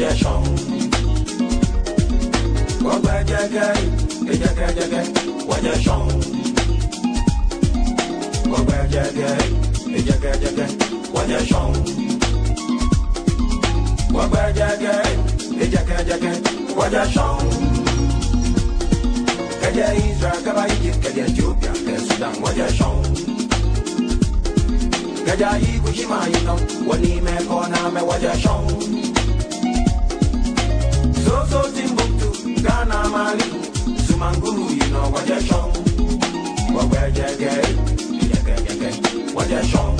wọ́jẹ́ sàn. Gbọ́gbẹ́ jẹ́gẹ́, ìjẹ́gẹ́jẹ́gẹ́, wọ́jẹ́ sàn. Gbọ́gbẹ́ jẹ́gẹ́, ìjẹ́gẹ́jẹ́gẹ́, wọ́jẹ́ sàn. Gbọ́gbẹ́ jẹ́gẹ́, ìjẹ́gẹ́jẹ́gẹ́, wọ́jẹ́ sàn. Kẹjẹ Israel, kẹba Egypt, kẹjẹ Ethiopia, kẹ Sudan, wọ́jẹ́ sàn. Kẹjẹ Ikushima, you know, wọ́n ní mẹ́kọ́ náà mẹ́wọ́jẹ́ sàn. So so Timbuktu, Ghana, Mali, Sumanguru, you know what you're shown. What where you get, you get, you get, what you're shown.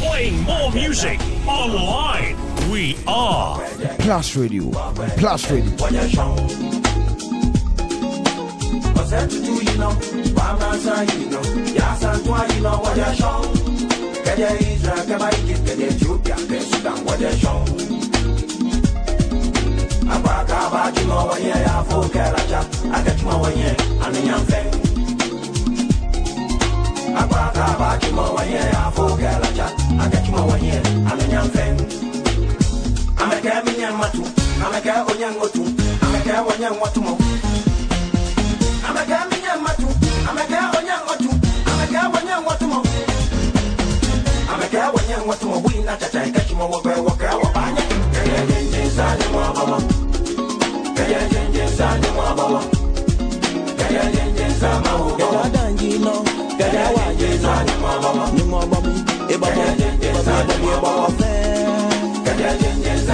Playing more music online. We are Plus Radio. Plus Radio. What you're shown. Ọ̀sẹ̀ tuntun yìí náà, wàá san yìí náà, yàá san tún àyè náà wọ́jẹ́ sọ́n. Kẹ̀jẹ̀ Israel kẹ́bà Egypt kẹ̀jẹ̀ Ethiopia kẹ̀ Sudan wọ́jẹ́ sọ́n. Àpàkà àbájúmọ̀ wọ̀nyẹn yà fò kẹ́rajà, akẹ́tùmọ̀ wọ̀nyẹn àníyàn fẹ́. Àpàkà àbájúmọ̀ wọ̀nyẹn yà fò kẹ́rajà, akẹ́tùmọ̀ wọ̀nyẹn àníyàn fẹ́. Amẹ́kẹ́ mi nyẹ́ mmatu,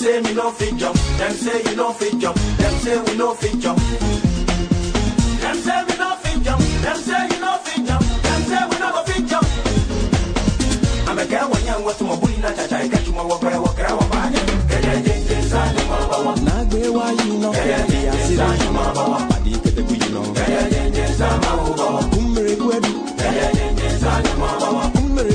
say me no fit jump, them say you no fit jump, them say we no fit jump. Them say we no fit jump, them say you no fit jump, them say we no go fit jump. ameka wanya watu mabuli na chacha ikachuma wakwe wakwe wabanya kaya jenje sani mabawa Nàgbé wá yìí ná, kaya ìyá jenje sí sani rí. mabawa Pàdé kẹtẹ́kù yìí ná. kaya jenje sama ubawa Kúmèrè kwẹ́dù, kaya jenje sani mabawa kúmèrè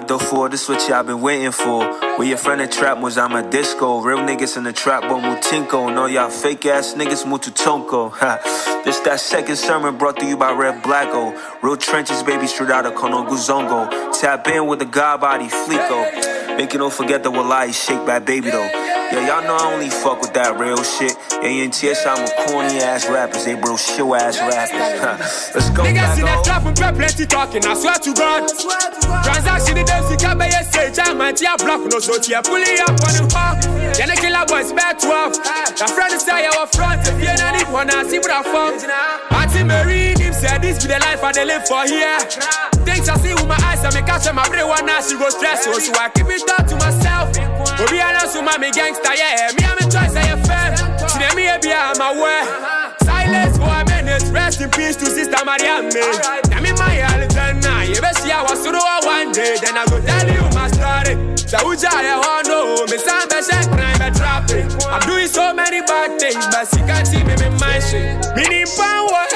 you know me, I do for this what y'all been waiting for. Where your friend in trap was I'm a disco. Real niggas in the trap, but Mutinko. No, y'all fake ass niggas Mututonko. Ha. This that second sermon brought to you by Red Blacko. Real trenches, baby, straight out of Kono Guzongo. Tap in with the God body Flico. Make you don't forget the Wallahi shake by baby though. Yeah, y'all know I only fuck with that real shit. Yeah, and TS, I'm a corny ass rappers. They bro show ass rappers. Let's go Niggas in the trap and pay plenty talking, I swear to God. Transaction in them sick up by stage, I'm a block, no so tia pulling up on the hawk. Then the killer boys back 12. The friend is say our front, if you don't need one, I see what I found. Martin Marine, him said this be the life I they live for here. Things I see with my eyes, I make catch on my brain one now she go stress, so, so I keep it down to myself. Obi Alan, so my me gangster, yeah, me I'm a choice, eh, I am fair. See them here, be I'm aware. Silence for a minute, rest in peace to Sister Mariam. Eh. Now me my Alexander, you best see I was solo one day, then I go tell you my story. So who I want know, me sound best and crime and trapping. I'm doing so many bad things, but she can't see me in my shit. Meaning power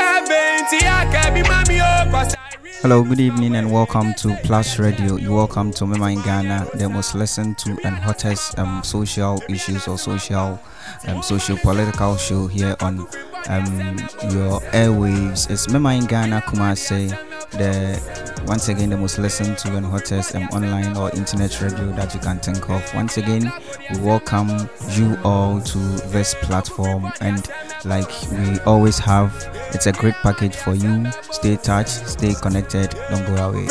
Hello, good evening, and welcome to Plus Radio. You're welcome to Mema in Ghana, the most listened to and hottest um, social issues or social, um, social political show here on um, your airwaves. It's Mema in Ghana, Kumasi, the once again the most listened to and hottest um, online or internet radio that you can think of. Once again, we welcome you all to this platform, and like we always have, it's a great package for you. Stay touched, stay connected, don't go away.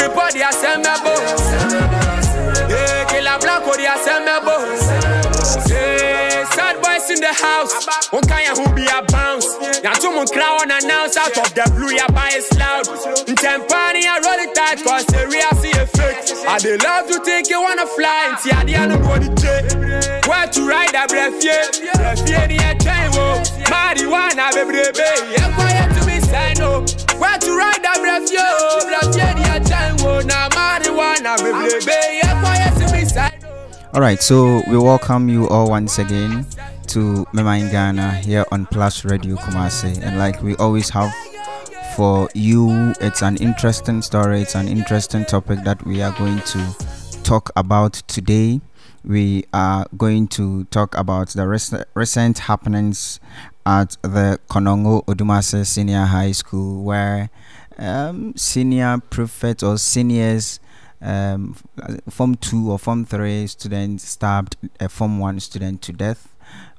Yeah, sad boys in the house. One kind who be a bounce. Now two mon crown announce out I they love to think you wanna fly, see, I don't know jet. Where to ride a breath, yeah. Breath, yeah, the time, oh. Marijuana, baby, baby. Yeah, to me, say no. Oh. Where to ride a breath, yo. Breath, yeah, the time, oh. Now, marijuana, baby, baby. Yeah, to me, say no. Oh. All right, so we welcome you all once again to Mema in Ghana here on Plus Radio Kumasi, and like we always have for you, it's an interesting story, it's an interesting topic that we are going to talk about today. We are going to talk about the rec- recent happenings at the Konongo Odumase Senior High School, where um, senior prefect or seniors um, form two or form three students stabbed a form one student to death.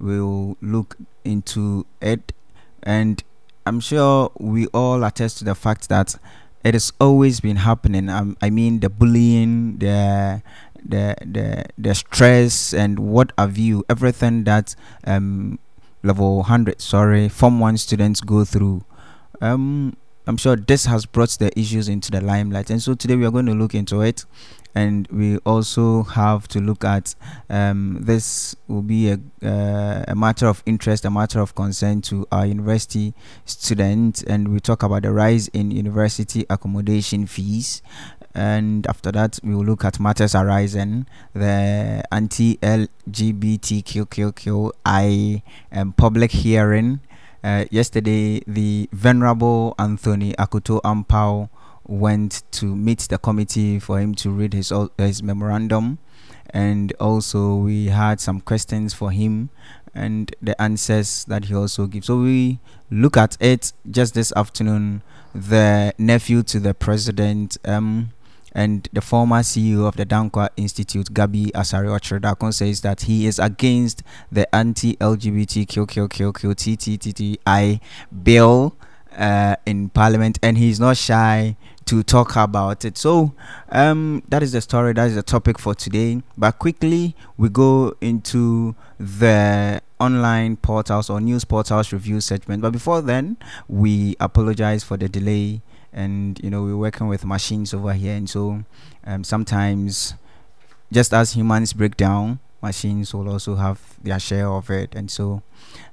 We'll look into it, and I'm sure we all attest to the fact that it has always been happening. Um, I mean, the bullying, the the the the stress, and what have you, everything that um level 100 sorry form 1 students go through um i'm sure this has brought the issues into the limelight. And so today we are going to look into it. And we also have to look at um, this will be a, uh, a matter of interest a matter of concern to our university students. And we talk about the rise in university accommodation fees. And after that we will look at matters arising. The anti lgbtqqi um, public hearing uh, yesterday the venerable anthony akoto ampaw went to meet the committee for him to read his his memorandum. And also we had some questions for him and the answers that he also gives. So we look at it just this afternoon. The nephew to the president um and the former CEO of the Danquah Institute, Gabby Asare Otchere-Darko, says that he is against the anti-LGBTQQQQTTTI bill uh, in Parliament, and he's not shy to talk about it. So, um, that is the story. That is the topic for today. But quickly, we go into the online portals or news portals review segment. But before then, we apologize for the delay and you know we're working with machines over here and so um, sometimes just as humans break down machines will also have their share of it and so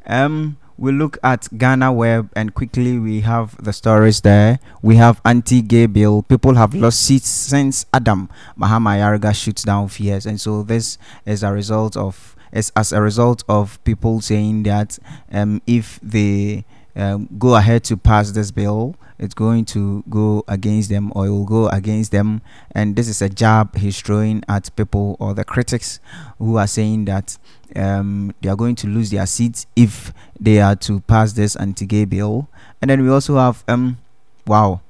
um we look at Ghana Web and quickly we have the stories there. We have anti-gay bill. People have lost seats since Adam Mahama Ayariga shoots down fears, and so this is a result of is as a result of people saying that um, if they um, go ahead to pass this bill, it's going to go against them or it will go against them. And this is a jab he's throwing at people or the critics who are saying that um, they are going to lose their seats if they are to pass this anti-gay bill. And then we also have um, wow,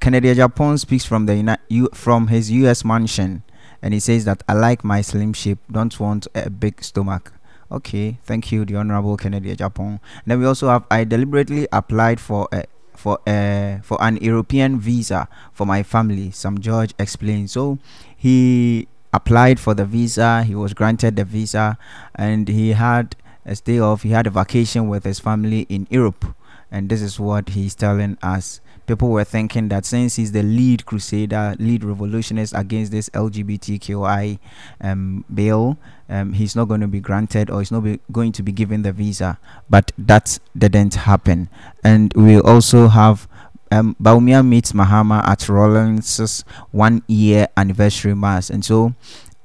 Kennedy Agyapong speaks from the Uni- U- from his U.S. mansion, and he says that I like my slim shape, don't want a big stomach. Okay, thank you, the Honorable Kennedy Agyapong. Then we also have I deliberately applied for a for a for an European visa for my family. Sam George explained. So he applied for the visa. He was granted the visa, and he had a stay off. He had a vacation with his family in Europe, and this is what he's telling us people were thinking that since he's the lead crusader, lead revolutionist against this LGBTQI um, bill, um, he's not going to be granted or he's not going to be given the visa. But that didn't happen. And we also have um, Bawumia meets Mahama at Rawlings' one year anniversary mass. And so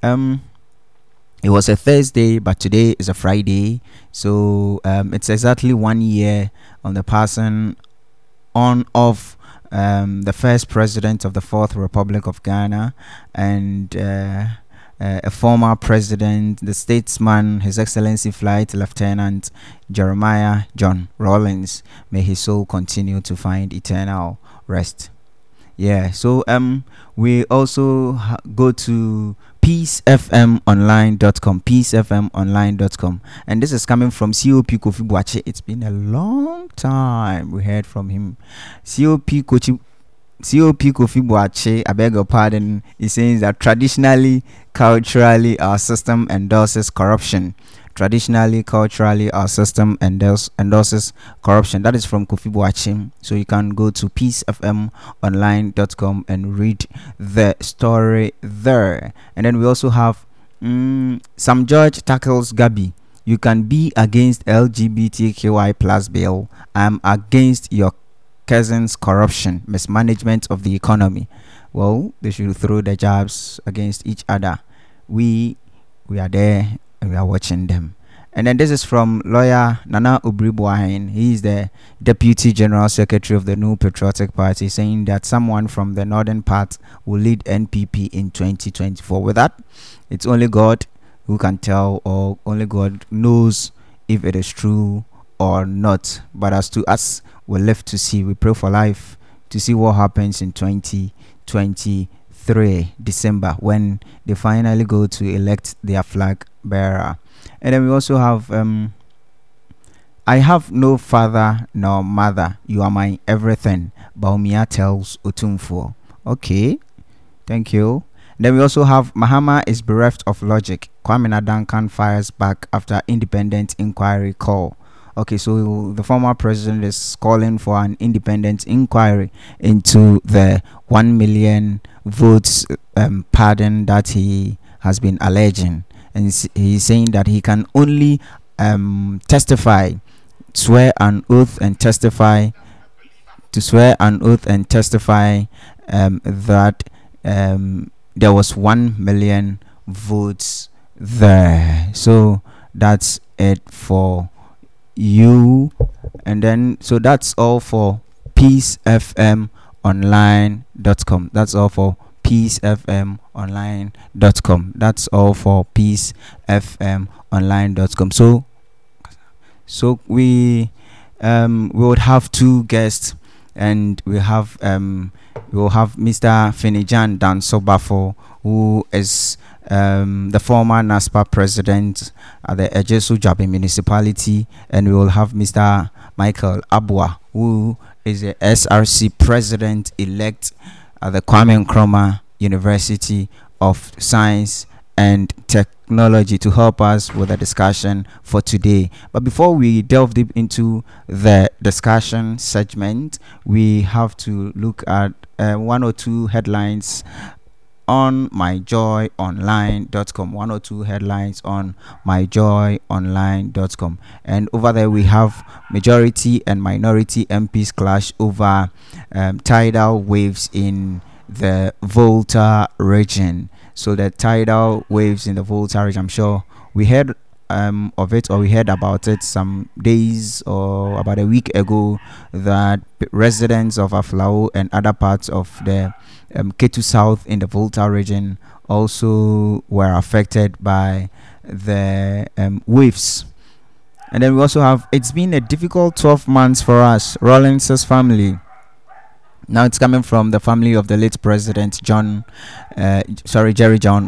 um, it was a Thursday, but today is a Friday. So um, it's exactly one year on the passing on of um, the first president of the Fourth Republic of Ghana and uh, uh, a former president, the statesman, His Excellency Flight Lieutenant Jeremiah John Rawlings. May his soul continue to find eternal rest. Yeah, so um, we also ha- go to peacefmonline.com peacefmonline.com and this is coming from cop kofi boakye it's been a long time. We heard from him. Cop kochi cop kofi boakye i beg your pardon he says that traditionally culturally our system endorses corruption traditionally, culturally, our system endorse, endorses corruption. That is from Kofi Buachim. So you can go to peacefmonline.com and read the story there. And then we also have mm, Sam George tackles Gabby. You can be against LGBTQI plus bill. I'm against your cousin's corruption, mismanagement of the economy. Well, they should throw the jabs against each other. We we are there we are watching them. And then this is from lawyer Nana Obiri Boahen. He is the deputy general secretary of the New Patriotic Party, saying that someone from the northern part will lead NPP in 2024. With that, it's only God who can tell, or only God knows if it is true or not. But as to us, we're left to see. We pray for life to see what happens in 2023 December when they finally go to elect their flag bearer. And then we also have um, I have no father nor mother. You are my everything. Bawumia tells Otumfuo. Okay, thank you. Then we also have Mahama is bereft of logic. Kwame Duncan fires back after independent inquiry call. Okay, so the former president is calling for an independent inquiry into the 1 million votes um, pardon that he has been alleging and he's saying that he can only um, testify, swear an oath and testify, to swear an oath and testify um, that um, there was one million votes there. So that's it for you. And then, so that's all for peacefmonline.com. That's all for peacefmonline.com. That's all for peacefmonline.com. So, so we um, we would have two guests, and we have um, we will have Mr. Finijan Dan Sobafo, who is um, the former NASPA president at the Ejisu Juaben municipality, and we will have Mr. Michael Abua, who is the SRC president elect at the Kwame Nkrumah University of Science and Technology to help us with the discussion for today. But before we delve deep into the discussion segment, we have to look at uh, one or two headlines on myjoyonline.com one or two headlines on myjoyonline.com and over there we have majority and minority mps clash over um, tidal waves in the volta region. So the tidal waves in the volta region i'm sure we heard um, of it or we heard about it some days or about a week ago that residents of Aflao and other parts of the um, Ketu South in the Volta region also were affected by the um, waves. And then we also have it's been a difficult 12 months for us, Rawlings's family. Now it's coming from the family of the late president John, uh, sorry Jerry John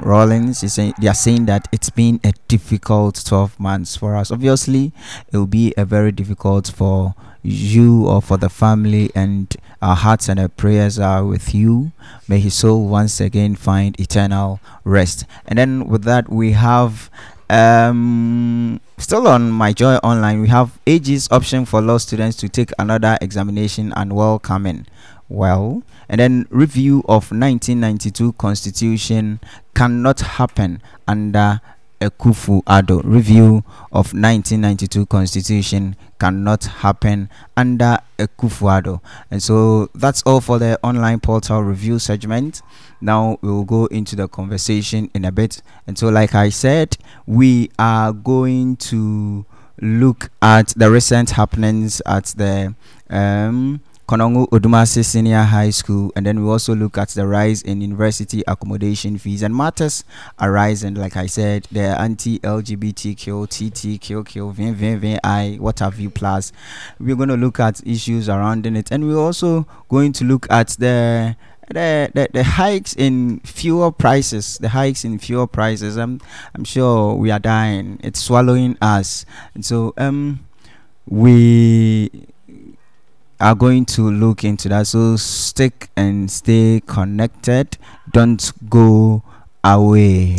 saying, they are saying that it's been a difficult 12 months for us. Obviously, it will be a very difficult for you or for the family, and our hearts and our prayers are with you. May his soul once again find eternal rest. And then with that, we have um still on my joy online we have ages option for law students to take another examination and welcoming well and then review of 1992 constitution cannot happen under Akufo-Addo review of 1992 constitution cannot happen under Akufo-Addo and so that's all for the online portal review segment. Now we will go into the conversation in a bit. And so like I said we are going to look at the recent happenings at the um Konongo Odumase Senior High School, and then we also look at the rise in university accommodation fees and matters arising, like I said, the anti-LGBTQ, TTQQ, VVVI, what have you plus. We're going to look at issues surrounding it, and we're also going to look at the the, the, the hikes in fuel prices, the hikes in fuel prices. I'm I'm sure we are dying. It's swallowing us, and so um we are going to look into that. So stick and stay connected. Don't go away.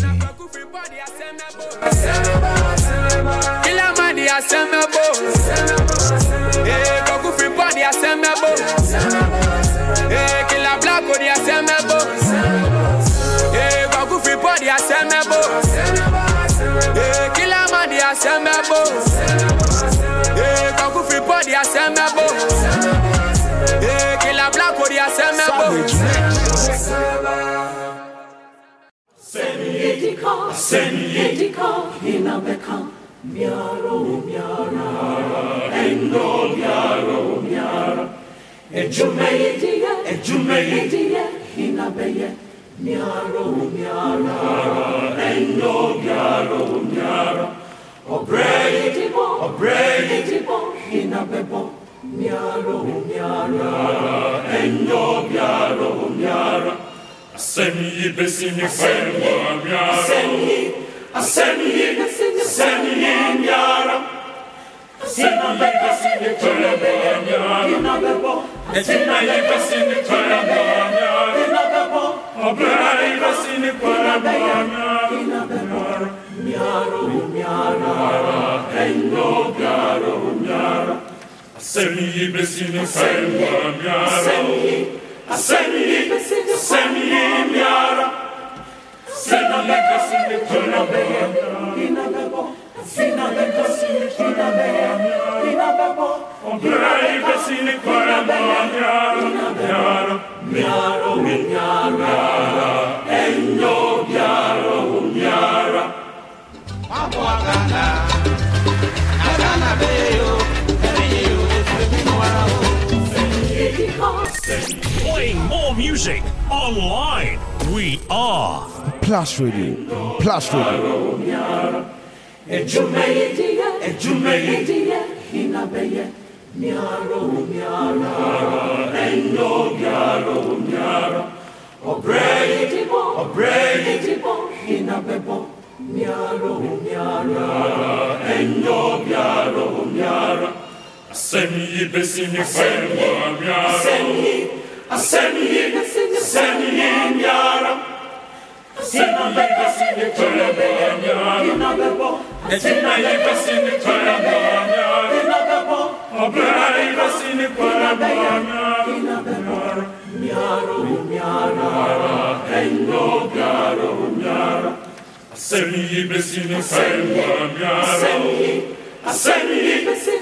Senyidika, senyidika, inameka miaro miara, endo miaro miara. Ejumeidiye, ejumeidiye, miaro miara, endo miaro miara. Obreidimo, obreidimo, inabebo. Asemi besini fenwa miara. Asemi, asemi, asemi miara. Asemi besini fenwa miara. Asemi besini fenwa miara. Obrai besini fenwa miara. Miaro miara. Endo miaro miara. Asemi besini fenwa miara. Asemi, asemi, asemi miara. Asemi besini fenwa miara. Sina besini fenwa miara. Obrai besini fenwa miara. Miara. Miaro miara. Endo miaro miara. Playing more music online. We are Plus Radio. Plus Radio. Asemi besini fenwa miara. Asemi, asemi, asemi miara. Asemi besini fenwa miara. Asemi besini fenwa miara. Obrai besini fenwa miara. Miaro miara. Endo miaro miara. Asemi besini fenwa miara. Asemi, asemi, asemi miara. Asemi besini fenwa miara. Asemi besini fenwa miara. Obrai besini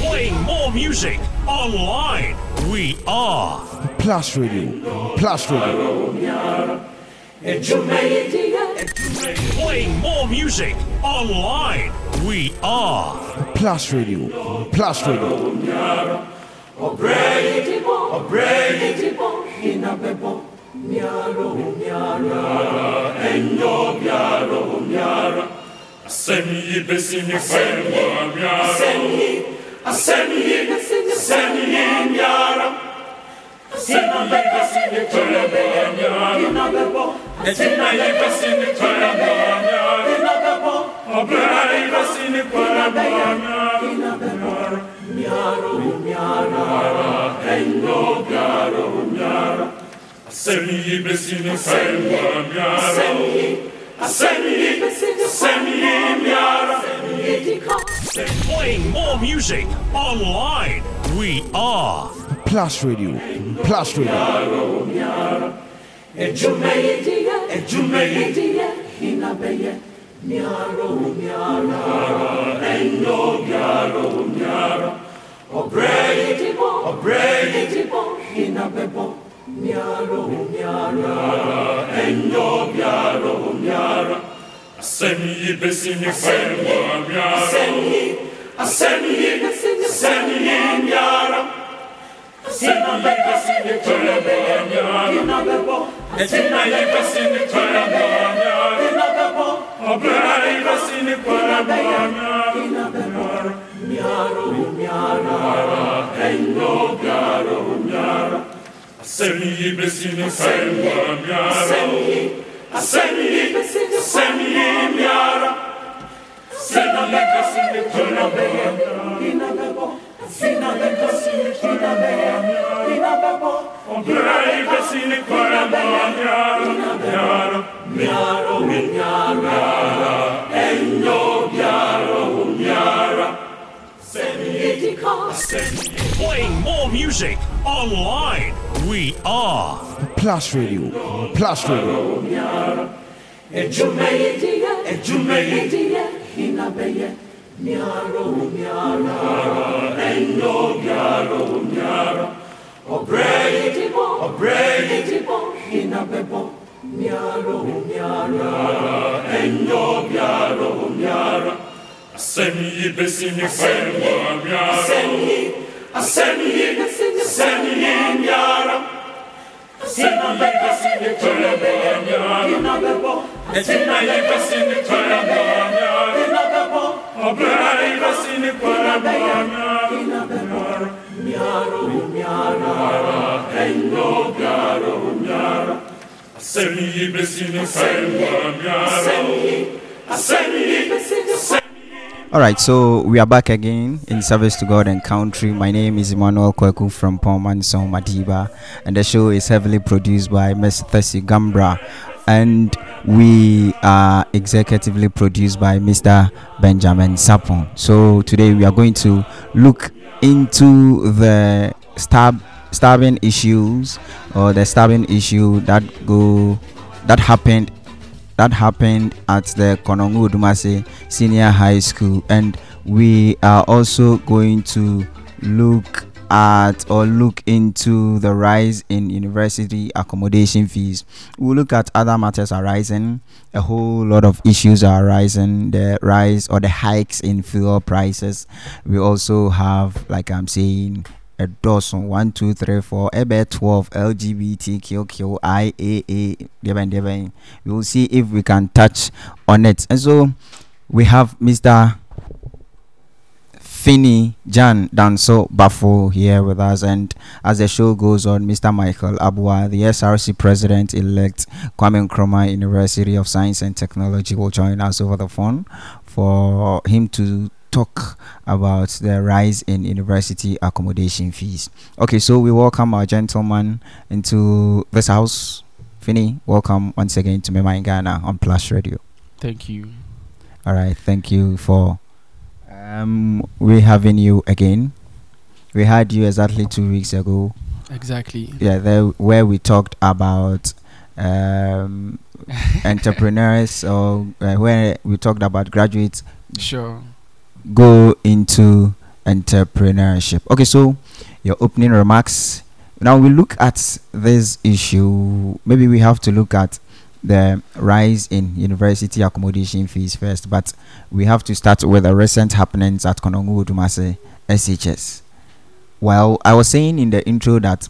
playing more music online. We are Plus Radio. Plus Radio. Playing more music online. We are Plus Radio. Plus Radio. Asemi ibesini fenwa miara. Asemi, asemi, asemi miara. Asemi ibesini fenwa miara. Etina ibesini fenwa miara. Obra ibesini fenwa miara. Asemi ibesini fenwa miara. Asemi, asemi miara. Playing more music online. We are Plus Radio. Plus Radio. Asemi ibesini fenwa miara. Asemi, asemi, asemi miara. Asemi ibesini fenwa miara. Etina ibesini fenwa miara. Obra ibesini fenwa miara. Asemi ibesini fenwa miara. Asemi, asemi miara. Asemi ibesini fenwa miara. Asemi ibesini fenwa miara. Obra ibesini fenwa miara. Miara. Playing more music online. We are Plus Radio. Plus Radio. Asemi ibesini fenwa miara. Asemi, asemi, asemi miara. Asemi ibesini fenwa miara. Etina ibesini fenwa miara. Obra ibesini fenwa miara. Asemi ibesini fenwa miara. Asemi, asemi. All right, so we are back again in service to God and country. My name is Emmanuel Kweku from Pomanson Madiba, and the show is heavily produced by Ms. Thessi Gambra, and we are executively produced by Mr. Benjamin Sapon. So today we are going to look into the stab stabbing issues or the stabbing issue that go that happened that happened at the Konongo Dumase Senior High School, and we are also going to look at or look into the rise in university accommodation fees. We'll look at other matters arising. A whole lot of issues are arising. The rise or the hikes in fuel prices. We also have, like I'm saying, a dozen one two three four ebe 12 lgbtqqia deven deven we will see if we can touch on it and so we have mr Finney Jan Danso Bafo here with us, and as the show goes on, Mr. Michael Abua, the SRC President elect Kwame Nkrumah University of Science and Technology, will join us over the phone for him to talk about the rise in university accommodation fees. Okay, so we welcome our gentleman into this house. Finney, welcome once again to Mema in Ghana on Plus Radio. Thank you. All right, thank you for um we having you again. We had you exactly two weeks ago. Exactly. Yeah, there where we talked about um entrepreneurs or uh, where we talked about graduates Sure. Go into entrepreneurship. Okay, so your opening remarks now we look at this issue. Maybe we have to look at the rise in university accommodation fees first, but we have to start with the recent happenings at Konongo Dumase SHS. Well, I was saying in the intro that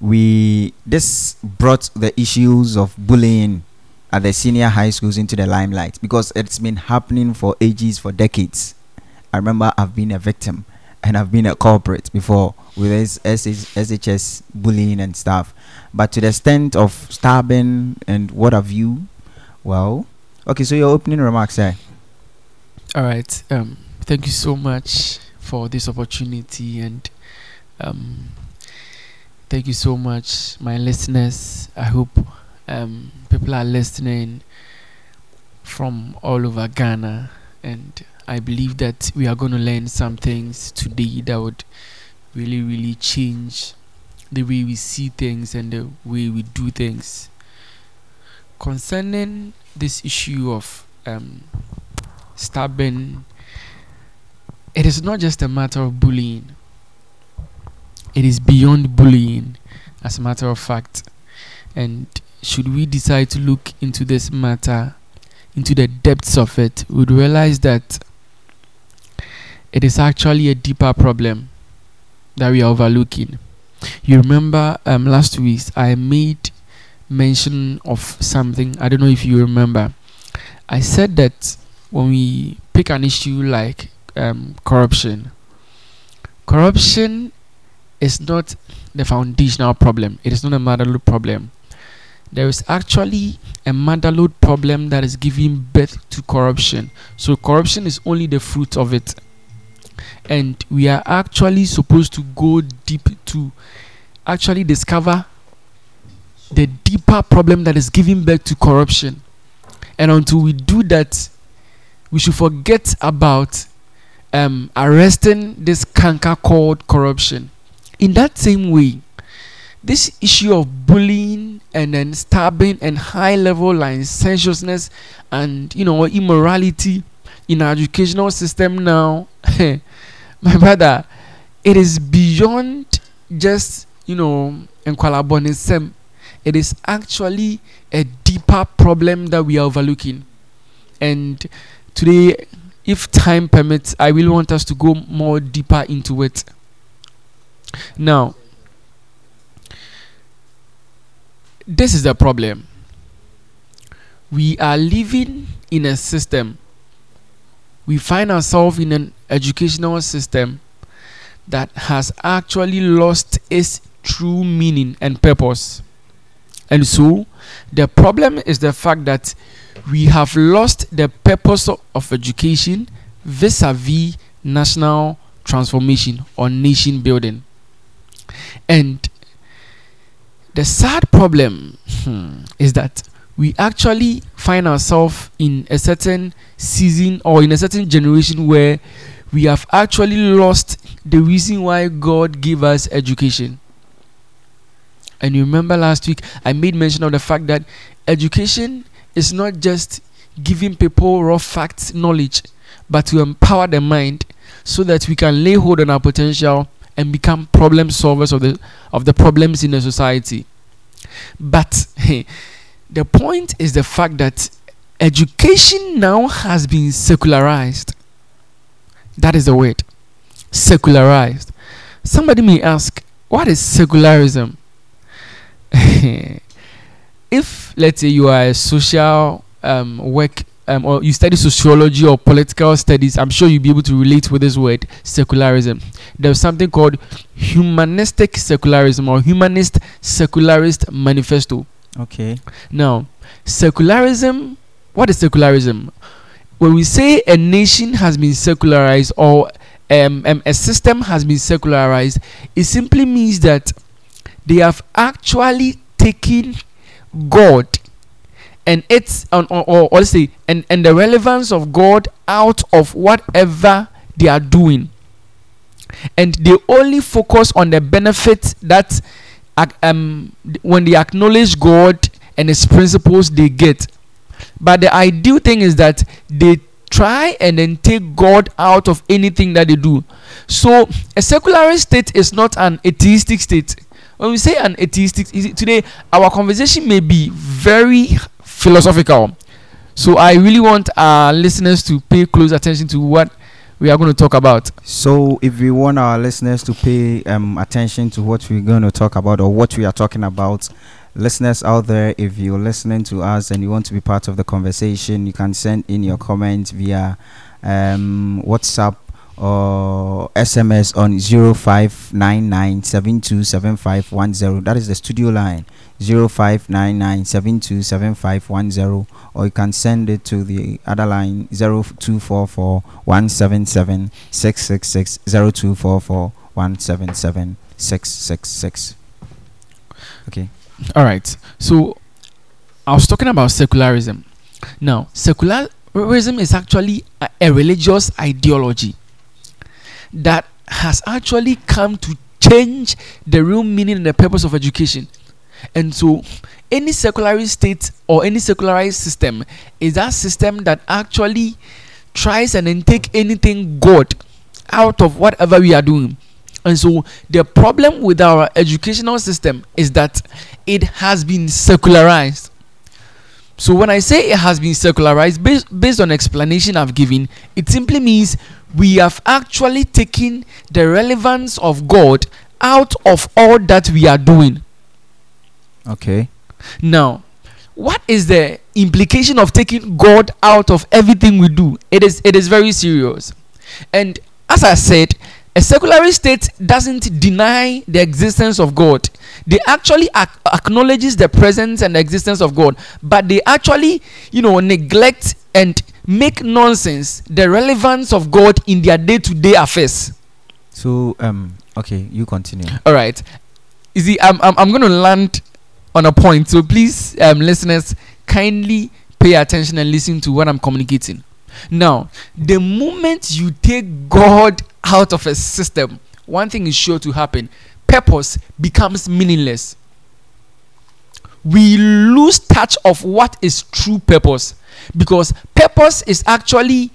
we this brought the issues of bullying at the senior high schools into the limelight because it's been happening for ages, for decades. I remember I've been a victim and I've been a culprit before with SHS bullying and stuff. But to the extent of stabbing and what have you, well, okay. So your opening remarks, eh? All right. Um, thank you so much for this opportunity and um, thank you so much, my listeners. I hope um, people are listening from all over Ghana, and I believe that we are going to learn some things today that would really, really change the way we see things and the way we do things. Concerning this issue of um, stabbing, it is not just a matter of bullying, it is beyond bullying, as a matter of fact. And should we decide to look into this matter, into the depths of it, we would realize that it is actually a deeper problem that we are overlooking. You remember um, last week I made mention of something. I don't know if you remember. I said that when we pick an issue like um, corruption, corruption is not the foundational problem. It is not a motherload problem. There is actually a motherload problem that is giving birth to corruption. So corruption is only the fruit of it and we are actually supposed to go deep to actually discover the deeper problem that is giving birth to corruption. And until we do that, we should forget about um, arresting this canker called corruption. In that same way, this issue of bullying and then stabbing and high level licentiousness and you know immorality in our educational system now my brother, it is beyond just, you know, Nkwalabonism. It is actually a deeper problem that we are overlooking. And today, if time permits, I will want us to go more deeper into it. Now, this is the problem. We are living in a system we find ourselves in an educational system that has actually lost its true meaning and purpose. And so, the problem is the fact that we have lost the purpose of education vis a vis national transformation or nation building. And the sad problem hmm, is that we actually find ourselves in a certain season or in a certain generation where we have actually lost the reason why God gave us education. And you remember last week I made mention of the fact that education is not just giving people raw facts knowledge, but to empower the mind so that we can lay hold on our potential and become problem solvers of the of the problems in the society. But hey, the point is the fact that education now has been secularized. That is the word. Secularized. Somebody may ask, what is secularism? if, let's say, you are a social um, work um, or you study sociology or political studies, I'm sure you'll be able to relate with this word secularism. There's something called humanistic secularism or humanist secularist manifesto. Okay. Now, secularism, what is secularism? When we say a nation has been secularized or um, um, a system has been secularized, it simply means that they have actually taken God and it's or, or, or let's say and, and the relevance of God out of whatever they are doing. And they only focus on the benefits that um, when they acknowledge God and His principles, they get. But the ideal thing is that they try and then take God out of anything that they do. So a secular state is not an atheistic state, when we say an atheistic is today our conversation may be very philosophical. So i really want our listeners to pay close attention to what we are going to talk about. So, if we want our listeners to pay um, attention to what we're going to talk about or what we are talking about, listeners out there, if you're listening to us and you want to be part of the conversation, you can send in your comments via um, WhatsApp or SMS on 0599727510. That is the studio line 0599727510 or you can send it to the other line 0244 177 666 0244 177 666. Okay. All right. So i was talking about secularism. Now secularism is actually a, a religious ideology that has actually come to change the real meaning and the purpose of education. And so any secularized state or any secularized system is that system that actually tries and then take anything good out of whatever we are doing and so the problem with our educational system is that it has been secularized so when I say it has been secularized, based, based on explanation I've given, it simply means we have actually taken the relevance of God out of all that we are doing. Okay. Now, what is the implication of taking God out of everything we do? It is it is very serious. And as I said, a secular state doesn't deny the existence of God. They actually ac- acknowledges the presence and the existence of God, but they actually, you know, neglect and make nonsense the relevance of God in their day-to-day affairs. So, um, okay, you continue. All right. You see, I'm, I'm, I'm going to land on a point. So please, um, listeners, kindly pay attention and listen to what I'm communicating. Now, the moment you take God out of a system, one thing is sure to happen purpose becomes meaningless. We lose touch of what is true purpose because purpose is actually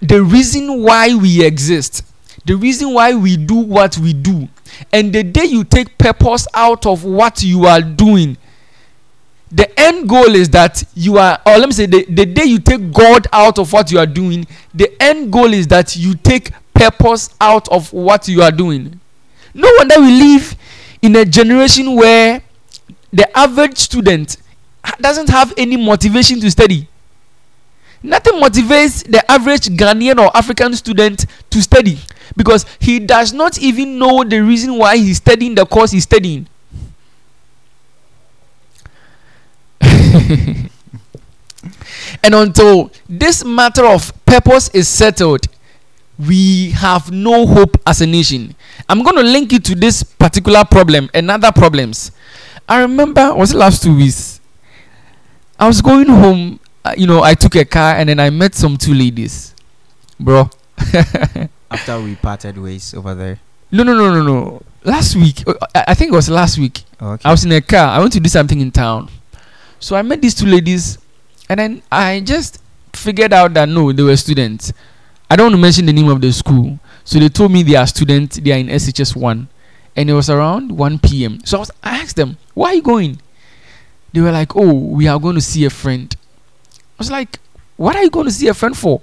the reason why we exist, the reason why we do what we do. And the day you take purpose out of what you are doing, the end goal is that you are, or let me say, the, the day you take God out of what you are doing, the end goal is that you take purpose out of what you are doing. No wonder we live in a generation where the average student doesn't have any motivation to study. Nothing motivates the average Ghanaian or African student to study because he does not even know the reason why he's studying the course he's studying. and until this matter of purpose is settled, we have no hope as a nation. I'm going to link it to this particular problem and other problems. I remember, was it last two weeks? I was going home, uh, you know, I took a car and then I met some two ladies. Bro. After we parted ways over there. No, no, no, no, no. Last week, uh, I, I think it was last week. Okay. I was in a car. I went to do something in town. So I met these two ladies, and then I just figured out that no, they were students. I don't want to mention the name of the school. So they told me they are students, they are in SHS 1. And it was around 1 p.m. So I, was, I asked them, Why are you going? They were like, Oh, we are going to see a friend. I was like, What are you going to see a friend for?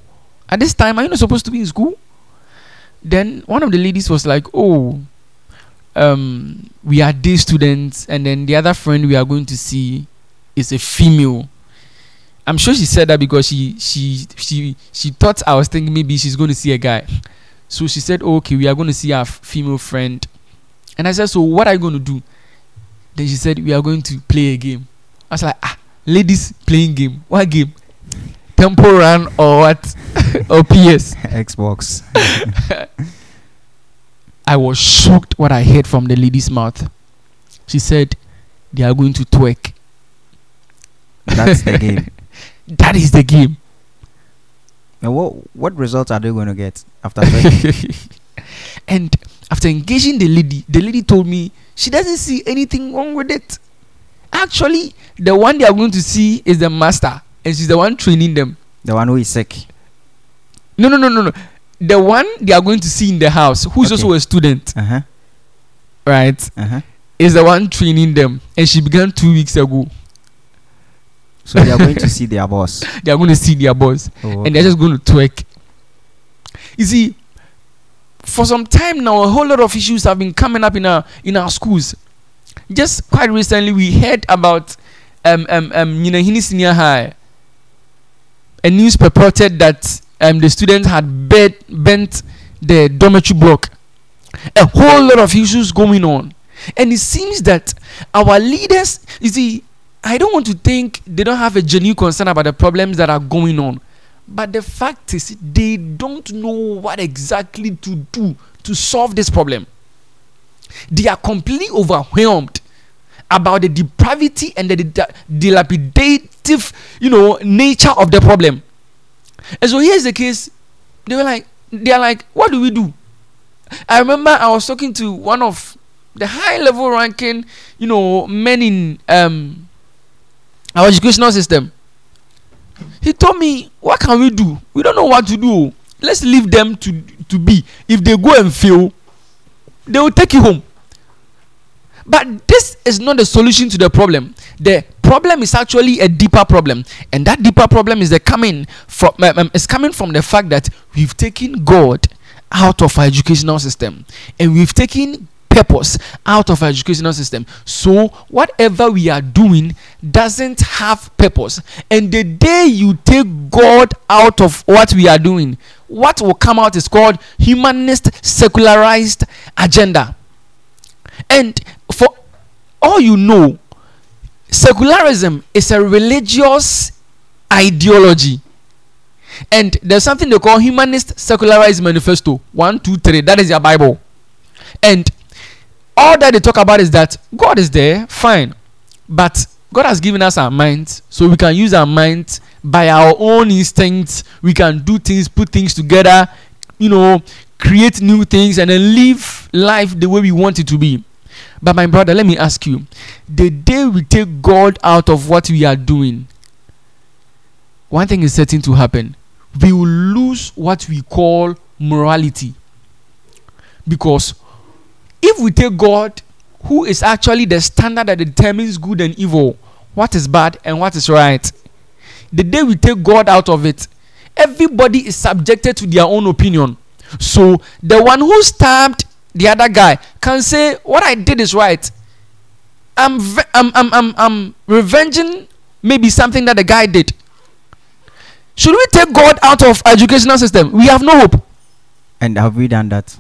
At this time, are you not supposed to be in school? Then one of the ladies was like, Oh, um, we are day students, and then the other friend we are going to see is a female. I'm sure she said that because she she she she thought I was thinking maybe she's going to see a guy. So she said, oh, "Okay, we are going to see our female friend." And I said, "So what are you going to do?" Then she said, "We are going to play a game." I was like, "Ah, ladies playing game. What game? Temple Run or what? or PS?" Xbox. I was shocked what I heard from the lady's mouth. She said, "They are going to twerk." That's the game. That is the game. And what what results are they going to get after and after engaging the lady, the lady told me she doesn't see anything wrong with it. Actually, the one they are going to see is the master, and she's the one training them. the one who is sick? No, no, no, no, no. The one they are going to see in the house, who's Okay. also a student. Uh huh. right, Uh-huh. is the one training them, and she began two weeks ago. So they are going to see their boss. They are going to see their boss, Oh, and they're just going to twerk. You see, for some time now, a whole lot of issues have been coming up in our in our schools. Just quite recently, we heard about um um um Nyinahini Senior High. A news purported that um the students had bent bent the dormitory block. A whole lot of issues going on, and it seems that our leaders, you see, I don't want to think they don't have a genuine concern about the problems that are going on. But the fact is, they don't know what exactly to do to solve this problem. They are completely overwhelmed about the depravity and the dila- dilapidative, you know, nature of the problem. And so here's the case. They were like, they are like, what do we do? I remember I was talking to one of the high level ranking, you know, men in um our educational system. He told me, What can we do? We don't know what to do. Let's leave them to, to be. If they go and fail, they will take you home. But this is not the solution to the problem. The problem is actually a deeper problem, and that deeper problem is the coming from um, um, is coming from the fact that we've taken God out of our educational system, and we've taken purpose out of our educational system. So whatever we are doing doesn't have purpose. And the day you take God out of what we are doing, what will come out is called humanist secularized agenda. And for all you know, secularism is a religious ideology. And there's something they call humanist secularized manifesto. One, two, three. That is your Bible. And all that they talk about is that God is there, fine. But God has given us our minds, so we can use our minds by our own instincts. We can do things, put things together, you know, create new things, and then live life the way we want it to be. But my brother, let me ask you the day we take God out of what we are doing, one thing is certain to happen. We will lose what we call morality. Because if we take God, who is actually the standard that determines good and evil, what is bad and what is right, the day we take God out of it, everybody is subjected to their own opinion. So the one who stabbed the other guy can say, What I did is right. I'm, I'm, I'm, I'm, I'm revenging maybe something that the guy did. Should we take God out of educational system? We have no hope. And have we done that?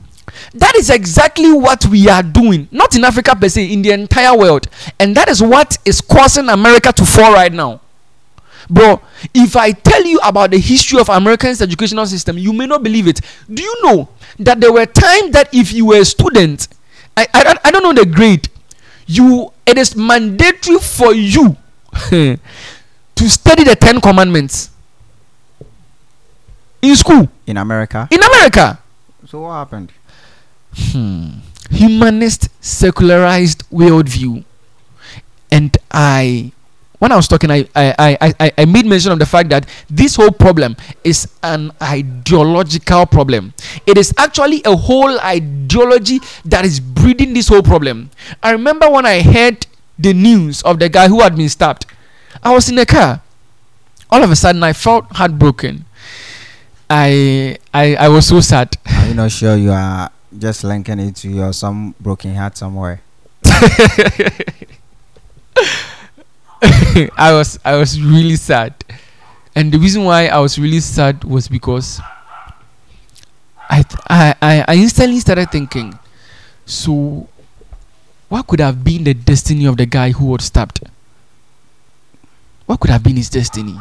That is exactly what we are doing, not in Africa per se, in the entire world. And that is what is causing America to fall right now. Bro, if I tell you about the history of America's educational system, you may not believe it. Do you know that there were times that if you were a student, I, I, don't- I don't know the grade, you it is mandatory for you to study the Ten Commandments in school In America? in America. So what happened? Hmm. humanist secularized worldview and i when i was talking I, I i i i made mention of the fact that this whole problem is an ideological problem. It is actually a whole ideology that is breeding this whole problem. I remember when i heard the news of the guy who had been stabbed. I was in a car. All of a sudden i felt heartbroken. I i i was so sad. Are you not sure you are just linking it to your some broken heart somewhere? I was I was really sad, and the reason why I was really sad was because I th- I I, I instantly started thinking, so what could have been the destiny of the guy who was stabbed? What could have been his destiny?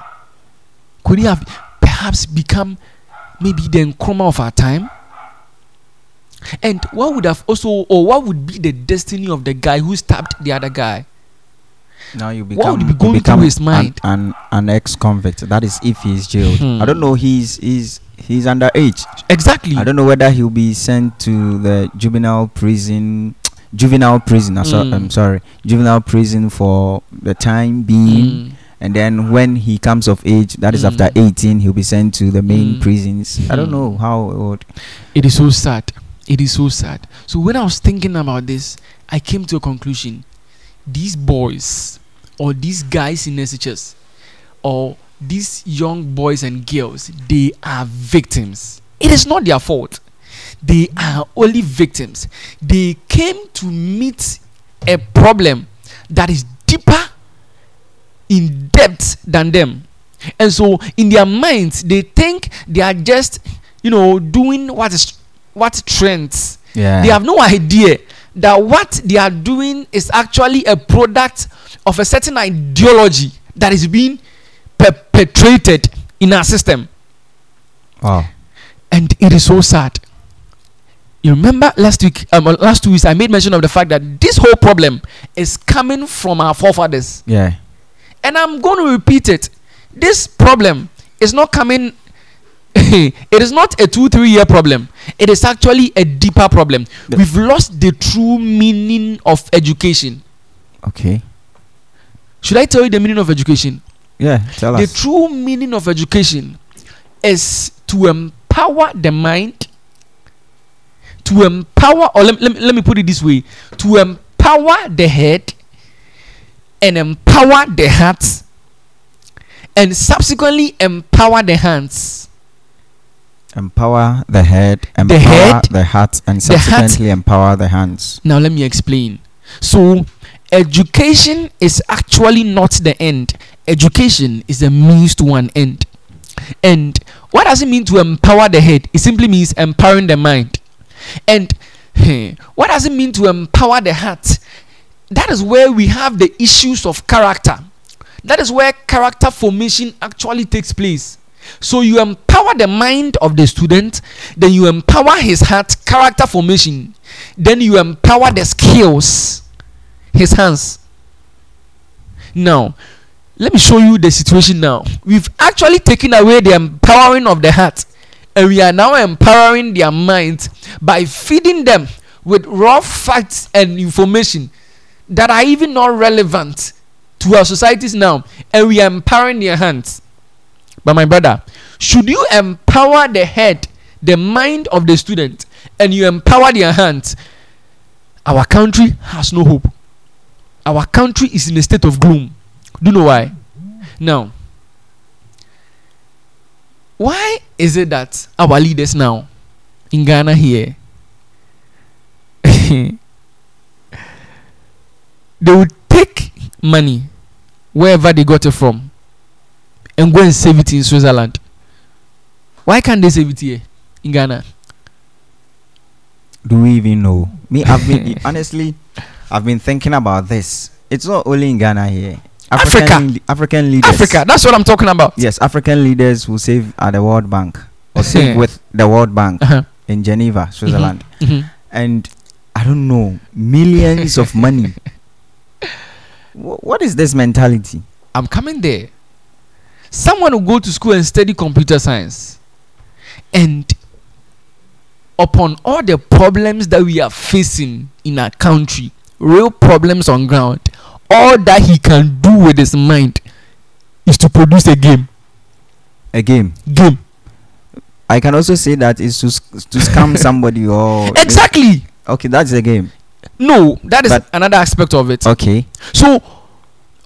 Could he have perhaps become maybe the Nkrumah of our time? And what would have also, or what would be the destiny of the guy who stabbed the other guy? Now you What become would be going through become his mind? An, an, an ex-convict. That is if he is jailed. Hmm. I don't know. He's he's he's underage. Exactly. I don't know whether he'll be sent to the juvenile prison. Juvenile prison. uh, so- Mm. I'm sorry. Juvenile prison for the time being. Mm. And then when he comes of age, that is after Mm. 18, he'll be sent to the main Mm. prisons. I don't Mm. know how it. It is so sad. It is so sad. So when I was thinking about this, I came to a conclusion. These boys or these guys in SHS or these young boys and girls, they are victims. It is not their fault. They are only victims. They came to meet a problem that is deeper in depth than them. And so in their minds, they think they are just, you know, doing what is what trends. Yeah. They have no idea that what they are doing is actually a product of a certain ideology that is being perpetrated in our system. Wow. And it is so sad. You remember last week, um, uh, last two weeks, I made mention of the fact that this whole problem is coming from our forefathers. Yeah. And I'm going to repeat it. This problem is not coming, it is not a two, three year problem. It is actually a deeper problem. We've lost the true meaning of education. Okay. Should I tell you the meaning of education? Yeah. Tell The us. The true meaning of education is to empower the mind, to empower, or let, let, me- let me put it this way to empower the head and empower the heart, and subsequently empower the hands. Empower the head, empower head, the heart, and the subsequently empower the hands. Now, let me explain. So, education is actually not the end, education is a means to an end. And what does it mean to empower the head? It simply means empowering the mind. And what does it mean to empower the heart? That is where we have the issues of character. That is where character formation actually takes place. So you empower the mind of the student, then you empower his heart, character formation, then you empower the skills, his hands. Now, let me show you the situation now. We've actually taken away the empowering of the heart, and we are now empowering their minds by feeding them with raw facts and information that are even not relevant to our societies now, and we are empowering their hands. But my brother, should you empower the head, the mind of the student, and you empower their hands, our country has no hope. Our country is in a state of gloom. Do you know why? Now, why is it that our leaders now in Ghana here they would take money wherever they got it from and go and save it in Switzerland? Why can't they save it here in Ghana? Do we even know? Me, I've been honestly, I've been thinking about this. It's not only in Ghana here. Africa. le- African leaders. Africa, that's what I'm talking about. Yes, African leaders who save at the World Bank or save with the World Bank Uh-huh. in Geneva, Switzerland, Mhm. and I don't know millions of money. Wh- what is this mentality? I'm coming there. Someone will go to school and study computer science. And upon all the problems that we are facing in our country, real problems on ground, all that he can do with his mind is to produce a game. A game. Game. I can also say that is to to scam somebody or Exactly. Okay, that's a game. No, that is But- another aspect of it. Okay. So,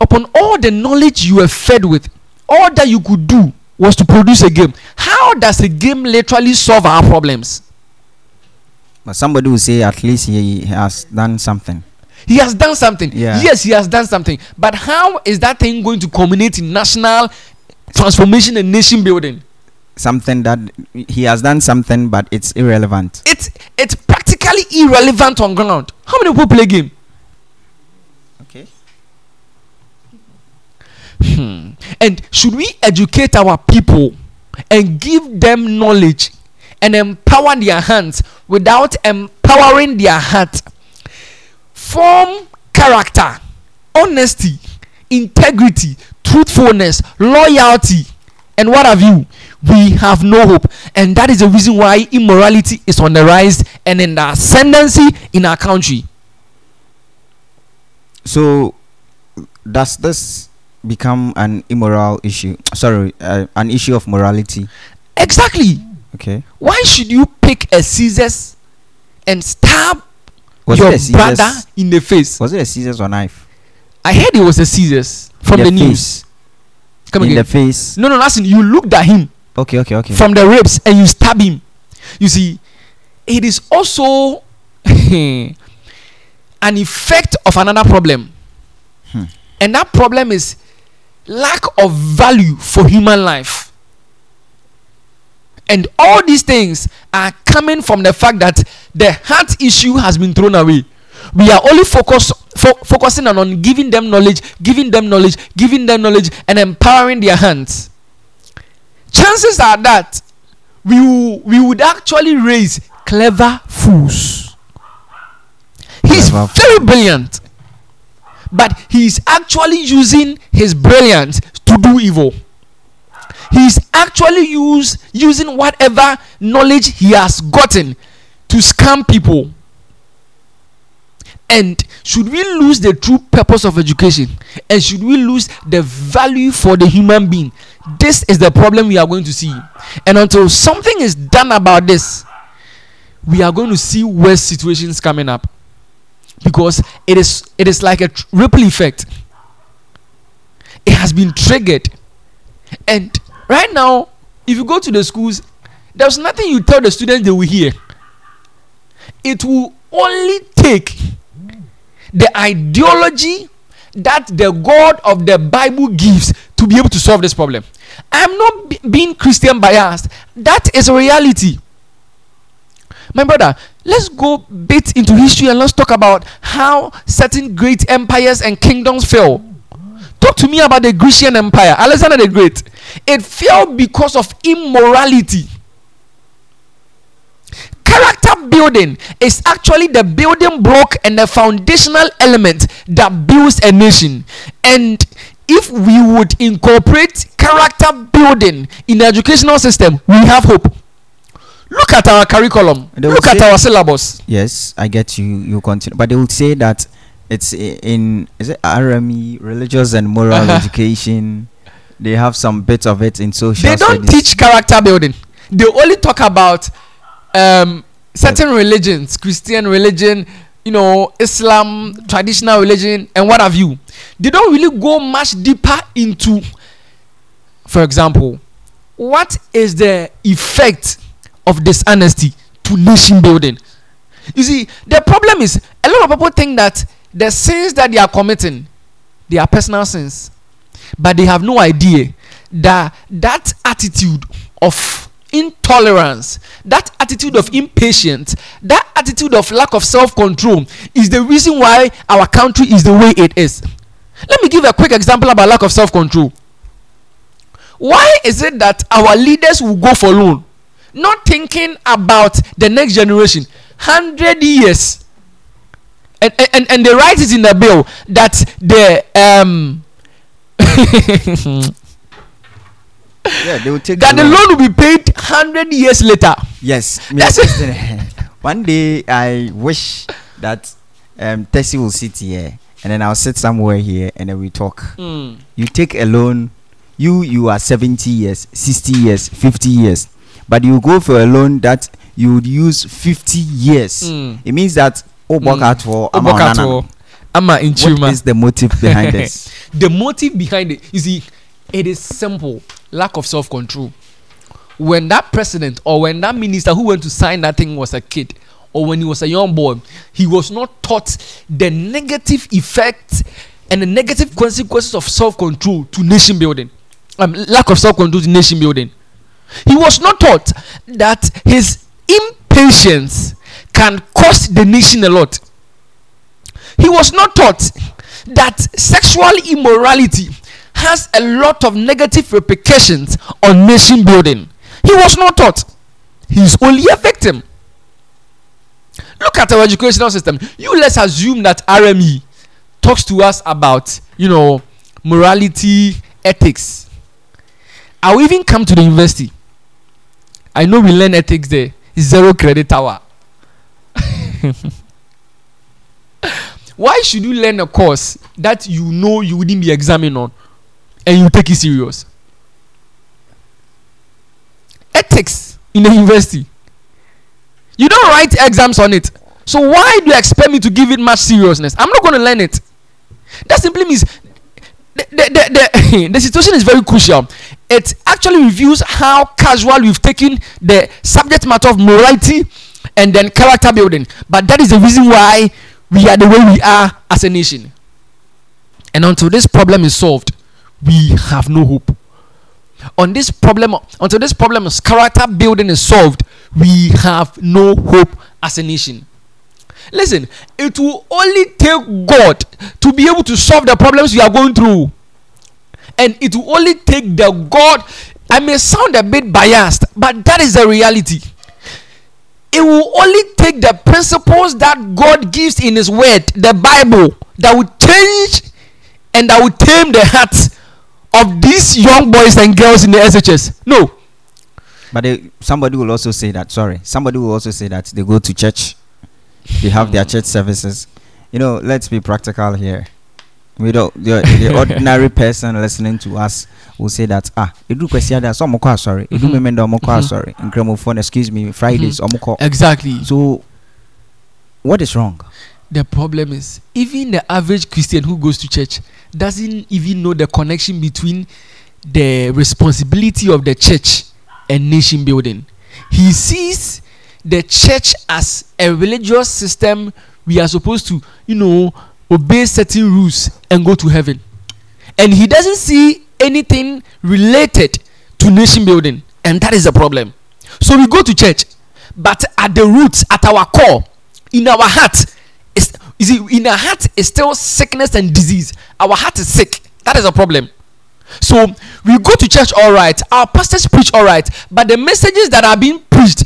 upon all the knowledge you were fed with, all that you could do was to produce a game. How does a game literally solve our problems? But somebody will say at least he has done something. He has done something. Yeah. Yes, he has done something. But how is that thing going to culminate in national transformation and nation building? Something that he has done something, but it's irrelevant. It's it's practically irrelevant on ground. How many people play game? Hmm. And should we educate our people and give them knowledge and empower their hands without empowering their heart? Form character, honesty, integrity, truthfulness, loyalty, and what have you? We have no hope. And that is the reason why immorality is on the rise and in the ascendancy in our country. So, does this become an immoral issue? Sorry, uh, an issue of morality. Exactly. Okay. Why should you pick a scissors and stab Was your brother in the face. Was it a scissors or knife? I heard it was a scissors from the news. Come in again. the face. no, no, listen. You looked at him Okay, okay, okay. from the ribs and you stab him. You see, it is also an effect of another problem. Hmm. And that problem is lack of value for human life. And all these things are coming from the fact that the heart issue has been thrown away. We are only focus, fo- focusing on, on giving them knowledge, giving them knowledge, giving them knowledge, and empowering their hands. Chances are that we, will, we would actually raise clever fools. He's Clever very brilliant, but he's actually using his brilliance to do evil. He's actually use, using whatever knowledge he has gotten to scam people. And should we lose the true purpose of education? And should we lose the value for the human being? This is the problem we are going to see. And until something is done about this we are going to see worse situations coming up because it is it is like a tr- ripple effect. It has been triggered. And right now if you go to the schools there's nothing you tell the students they will hear. It will only take the ideology that the god of the bible gives to be able to solve this problem. I'm not be- being christian biased. That is reality my brother let's go bit into history and let's talk about how certain great empires and kingdoms fell. Talk to me about the grecian empire alexander the great. It fell because of immorality. Character building is actually the building block and the foundational element that builds a nation. And if we would incorporate character building in the educational system we have hope look at our curriculum look at our syllabus Yes, I get you. You continue, but they will say that it's in is it RME, religious and moral Uh-huh. education. They have some bits of it in social. they don't studies. teach character building they only talk about um, certain religions christian religion you know islam traditional religion and what have you they don't really go much deeper into for example what is the effect of dishonesty to nation building. You see the problem is a lot of people think that the sins that they are committing they are personal sins. But they have no idea that that attitude of intolerance that attitude of impatience that attitude of lack of self-control is the reason why our country is the way it is. Let me give a quick example about lack of self-control. Why is it that our leaders will go for loan not thinking about the next generation 100 years and, and and they write it in the bill that the um Yeah, they will take that the loan will be paid 100 years later Yes, That's it. One day I wish that um Tessie will sit here and then I'll sit somewhere here and then we talk. Mm. You take a loan, you you are 70 years, 60 years, 50 years, but you go for a loan that you would use 50 years. Mm. It means that oh Mm. work ama Obokato, in What is the motive behind this? the motive behind it you see it is simple lack of self-control when that president or when that minister who went to sign that thing was a kid or when he was a young boy he was not taught the negative effects and the negative consequences of self-control to nation building um, lack of self-control to nation building he was not taught that his impatience can cost the nation a lot he was not taught that sexual immorality has a lot of negative repercussions on nation building. He was not taught. He's only a victim. Look at our educational system. You let's assume that RME talks to us about, you know, morality, ethics. I will even come to the university. I know we learn ethics there. Zero credit hour. why should you learn a course that you know you wouldn't be examined on and you take it serious ethics in the university You don't write exams on it. So why do you expect me to give it much seriousness? I'm not going to learn it. That simply means the, the, the, the, the situation is very crucial. It actually reveals how casual we've taken the subject matter of morality and then character building. But that is the reason why we are the way we are as a nation. And until this problem is solved, we have no hope. On this problem, until this problem is character building is solved, we have no hope as a nation. Listen, it will only take God to be able to solve the problems we are going through. And it will only take the God. I may sound a bit biased, but that is the reality. It will only take the principles that God gives in His Word, the Bible, that will change and that will tame the hearts of these young boys and girls in the SHS. No. But they, somebody will also say that. Sorry, somebody will also say that they go to church, they have their church services. You know, let's be practical here. We don't. The, the ordinary person listening to us will say that ah, edu kwesi ada so omoko sorry, edu Mhm. memenda omoko Mhm. sorry, nkramofon excuse me, Fridays omoko. Exactly. So, what is wrong? The problem is, even the average Christian who goes to church doesn't even know the connection between the responsibility of the church and nation building. He sees the church as a religious system we are supposed to, you know, obey certain rules and go to heaven. And he doesn't see anything related to nation building. And that is the problem. So we go to church, but at the roots, at our core, in our heart, is in our heart is still sickness and disease. Our heart is sick. That is a problem. So we go to church all right, our pastors preach all right, but the messages that are being preached,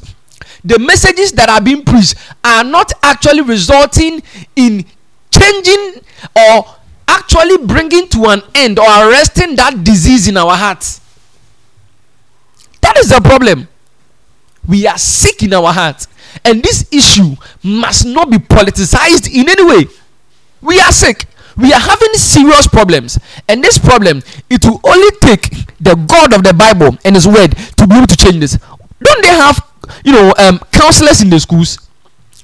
the messages that are being preached are not actually resulting in changing or actually bringing to an end or arresting that disease in our hearts. That is the problem. We are sick in our hearts, and this issue must not be politicized in any way. We are sick. We are having serious problems, and this problem it will only take the God of the Bible and His Word to be able to change this. Don't they have, you know, um, counselors in the schools?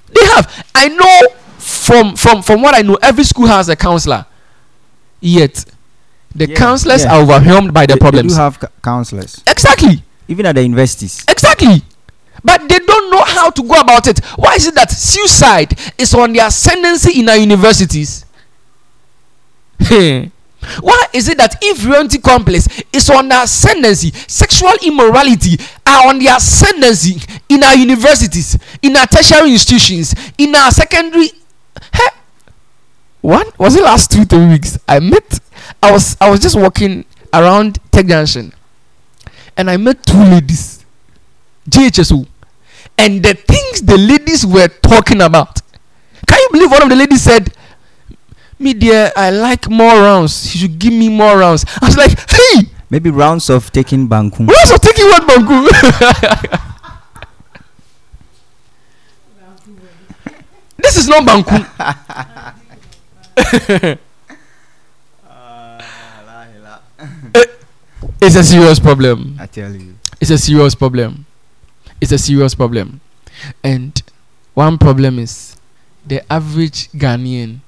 They have. I know from from from what I know, every school has a counselor. Yet, the Yeah, counselors yeah. are overwhelmed by the They- problems. They do have cou- counselors, exactly. even at the universities. Exactly. But they don't know how to go about it. Why is it that suicide is on the ascendancy in our universities? Why is it that inferiority complex is on the ascendancy? Sexual immorality are on the ascendancy in our universities, in our tertiary institutions, in our secondary. Hey, one was it last two three weeks? I met. I was I was just walking around Tech Junction, and I met two ladies, JHSO, and the things the ladies were talking about. Can you believe one of the ladies said, "Me dear, I like more rounds. You should give me more rounds." I was like, "Hey, Maybe rounds of taking Banku. we also taking one banku." this is not banku. Eh, it's a serious problem. I tell you. it's a serious problem it's a serious problem and one problem is the average ghanaian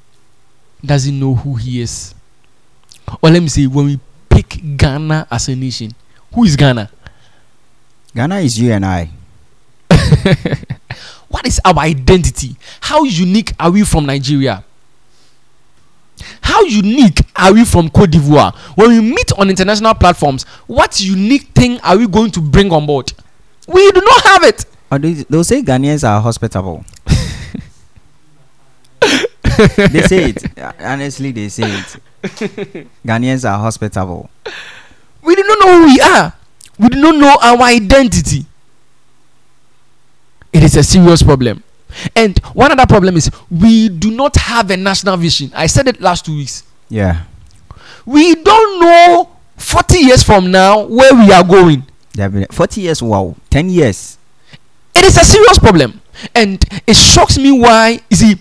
doesn't know who he is or let me say when we pick ghana as a nation who is ghana Ghana is you and I. what is our identity how unique are we from nigeria how unique are we from cote d'ivoire when we meet on international platforms what unique thing are we going to bring on board we do not have it Or they'll say Ghanaians are hospitable. they say it. Honestly, they say it. Ghanaians are hospitable. we do not know who we are we do not know our identity it is a serious problem and one other problem is we do not have a national vision i said it last two weeks Yeah. we don't know 40 years from now where we are going They 40 years. Wow. 10 years. it is a serious problem and it shocks me why you see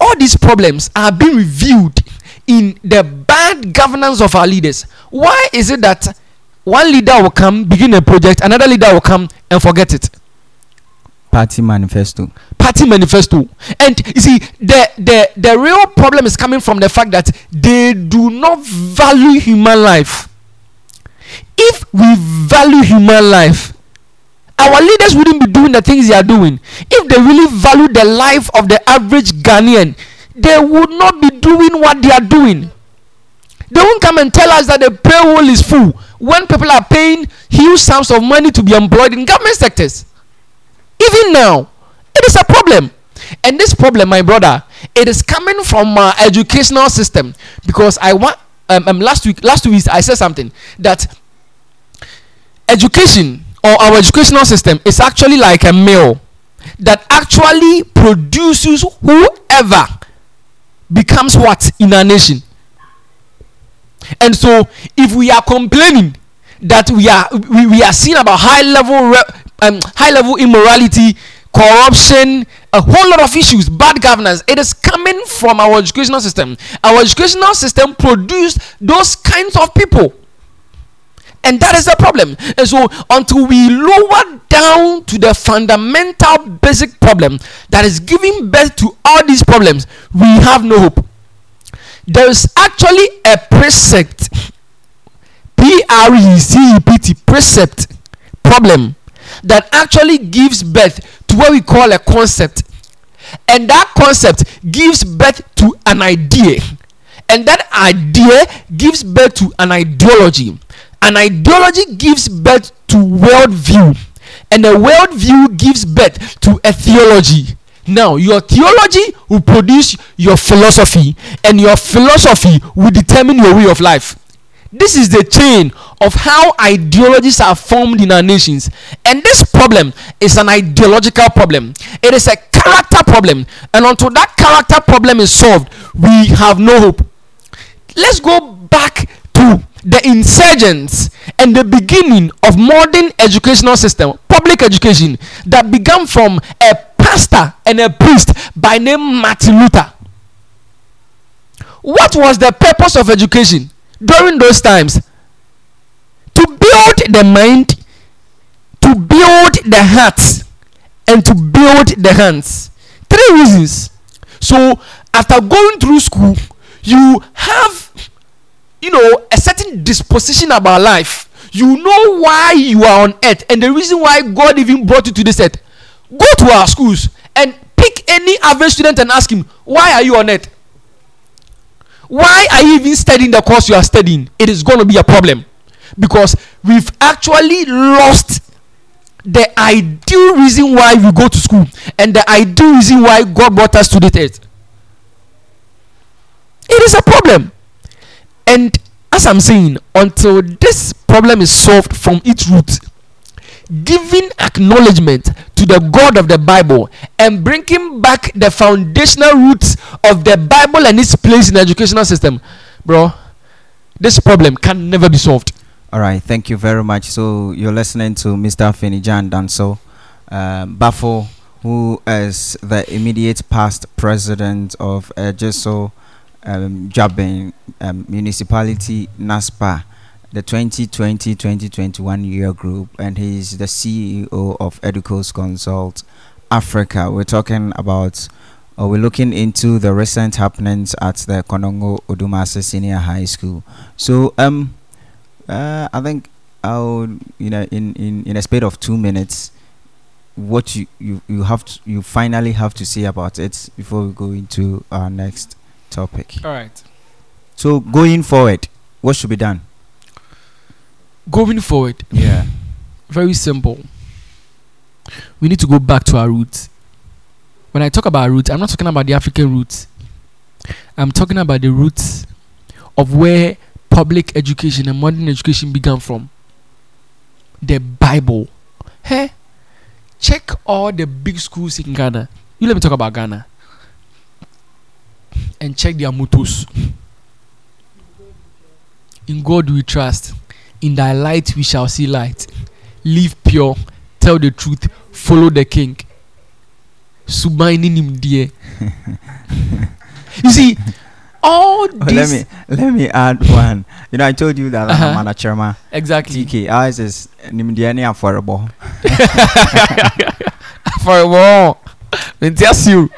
all these problems are being reviewed in the bad governance of our leaders why is it that one leader will come begin a project another leader will come and forget it Party manifesto. party manifesto. And you see the the the real problem is coming from the fact that they do not value human life. If we value human life our leaders wouldn't be doing the things they are doing. If they really value the life of the average ghanaian they would not be doing what they are doing. They won't come and tell us that the payroll is full when people are paying huge sums of money to be employed in government sectors even now it is a problem. And this problem my brother it is coming from our educational system. Because i want um, um last week last two weeks i said something that education or our educational system is actually like a mill that actually produces whoever becomes what in our nation. And so if we are complaining that we are we, we are seeing about high level re- um, high level immorality corruption a whole lot of issues bad governance. It is coming from our educational system. Our educational system produced those kinds of people. And that is the problem. And so until we lower down to the fundamental basic problem that is giving birth to all these problems we have no hope. There is actually a precept p-r-e-c-e-p-t precept problem that actually gives birth to what we call a concept. And that concept gives birth to an idea. And that idea gives birth to an ideology. An ideology gives birth to worldview. And a worldview gives birth to a theology. Now your theology will produce your philosophy and your philosophy will determine your way of life this is the chain of how ideologies are formed in our nations. And this problem is an ideological problem. It is a character problem. And until that character problem is solved we have no hope. Let's go back to the insurgents and the beginning of modern educational system public education that began from a pastor and a priest by name martin luther. What was the purpose of education during those times to build the mind to build the heart and to build the hands. Three reasons. So after going through school you have you know a certain disposition about life. You know why you are on earth and the reason why god even brought you to this earth. Go to our schools and pick any average student and ask him why are you on earth why are you even studying the course you are studying? It is going to be a problem. Because we've actually lost the ideal reason why we go to school and the ideal reason why god brought us to this earth. It is a problem. And as i'm saying until this problem is solved from its root giving acknowledgement to the god of the bible and bringing back the foundational roots of the bible and its place in the educational system bro this problem can never be solved All right, thank you very much. So you're listening to Mr. Finijan Danso um, Bafo, who is the immediate past president of Ejisu um, Juaben um, Municipality NASPA, the 2020-2021 year group, and he's the CEO of Educos Consult Africa. We're talking about, or we're looking into the recent happenings at the Konongo Odumase Senior High School. So, um, uh, I think I'll, you know, in, in, in a space of two minutes, what you, you, you have to, you finally have to say about it before we go into our next topic. all right So going forward, what should be done? Going forward Yeah. very simple. We need to go back to our roots. When i talk about roots i'm not talking about the african roots. I'm talking about the roots of where public education and modern education began from. The bible. Hey check all the big schools in ghana. You let me talk about ghana. And check their mottos. In god we trust in thy light we shall see light live pure tell the truth follow the king suban ni nimdeɛ you see all Oh, let these me let me add one. You know, I told you that Uh-huh. I'm an Achirma. exactly TK, ours is Nimdiani affordable. nti asi o.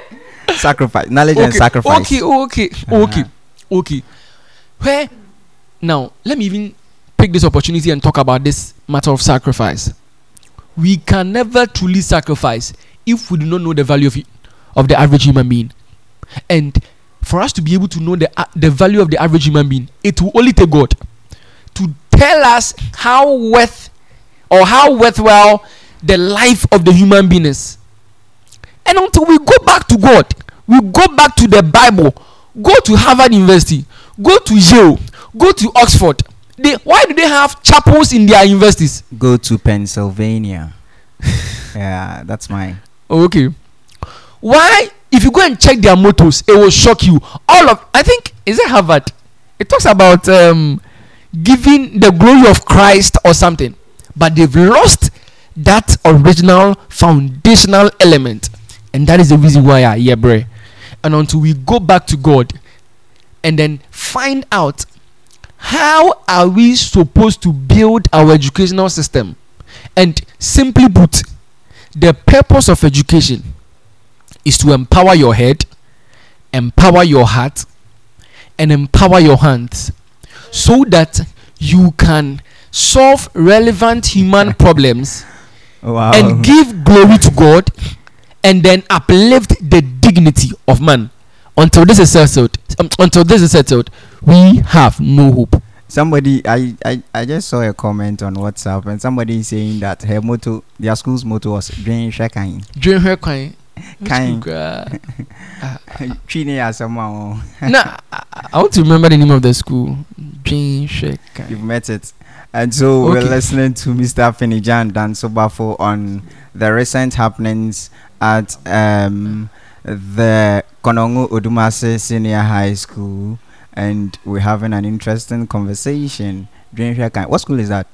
sacrifice knowledge and sacrifice Okay, okay, okay, okay. Where now? Let me even pick this opportunity and talk about this matter of sacrifice. We can never truly sacrifice if we do not know the value of of the average human being, and for us to be able to know the uh, the value of the average human being, it will only take God to tell us how worth or how worthwhile the life of the human being is. And until we go back to God, we go back to the Bible, go to Harvard University, go to Yale, go to Oxford. They, why do they have chapels in their universities? go to pennsylvania yeah that's mine okay. Why, if you go and check their mottos, it will shock you. All of, I think, is it Harvard? It talks about um, giving the glory of Christ or something, but they've lost that original foundational element, and that is the reason why I yeah, bre. And until we go back to God, and then find out how are we supposed to build our educational system, and simply put, the purpose of education is to empower your head, empower your heart, and empower your hands so that you can solve relevant human problems wow and give glory to God and then uplift the dignity of man. Until this is settled, um, until this is settled, we have no hope. somebody I, I i just saw a comment on whatsapp and somebody is saying that her motto their school's motto was dwen hwɛ kan During her kind, kan twi ne yɛ asɛm a wo Nah, I, want to remember the name of the school. Jane Shekai. You've met it. And so we're listening to Mr. Finijan dan Dansobafo on the recent happenings at um, the Konongo Odumase Senior High School. And we're having an interesting conversation. During What school is that?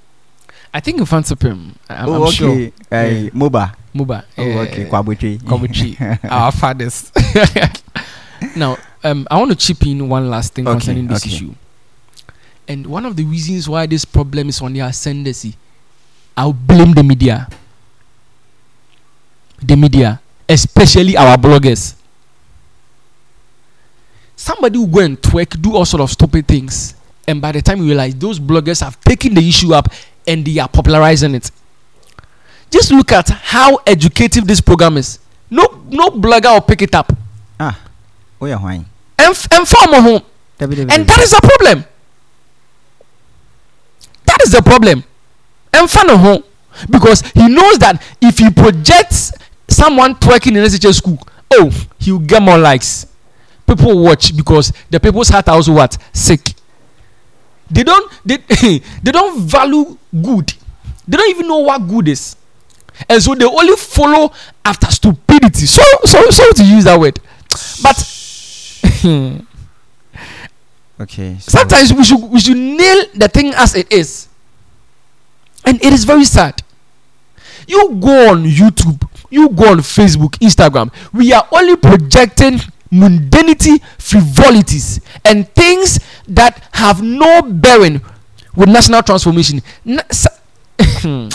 I think in Mfantsipim. I'm, oh, I'm sure. okay. Uh, Moba. Muba. Oh, okay. Kwabuchi. Kwabuchi. Our fathers. now, um, I want to chip in one last thing Okay, concerning this okay. issue. And one of the reasons why this problem is on the ascendancy, I'll blame the media. The media, especially our bloggers. Somebody will go and twerk, do all sort of stupid things, and by the time you realize those bloggers have taken the issue up and they are popularizing it. Just look at how educative this program is. No, no blogger will pick it up. Ah. Oh, yeah, why? And, and farm home. And that is a problem. That is the problem. And fan home. Because he knows that if he projects someone twerking in SHS school, oh, he'll get more likes. People watch because the people's heart are also what? Sick. They don't they, they don't value good. They don't even know what good is. And so they only follow after stupidity. So so so to use that word. But Okay. So sometimes we should we should nail the thing as it is and it is very sad you go on youtube you go on facebook instagram we are only projecting mundanity frivolities and things that have no bearing with national transformation.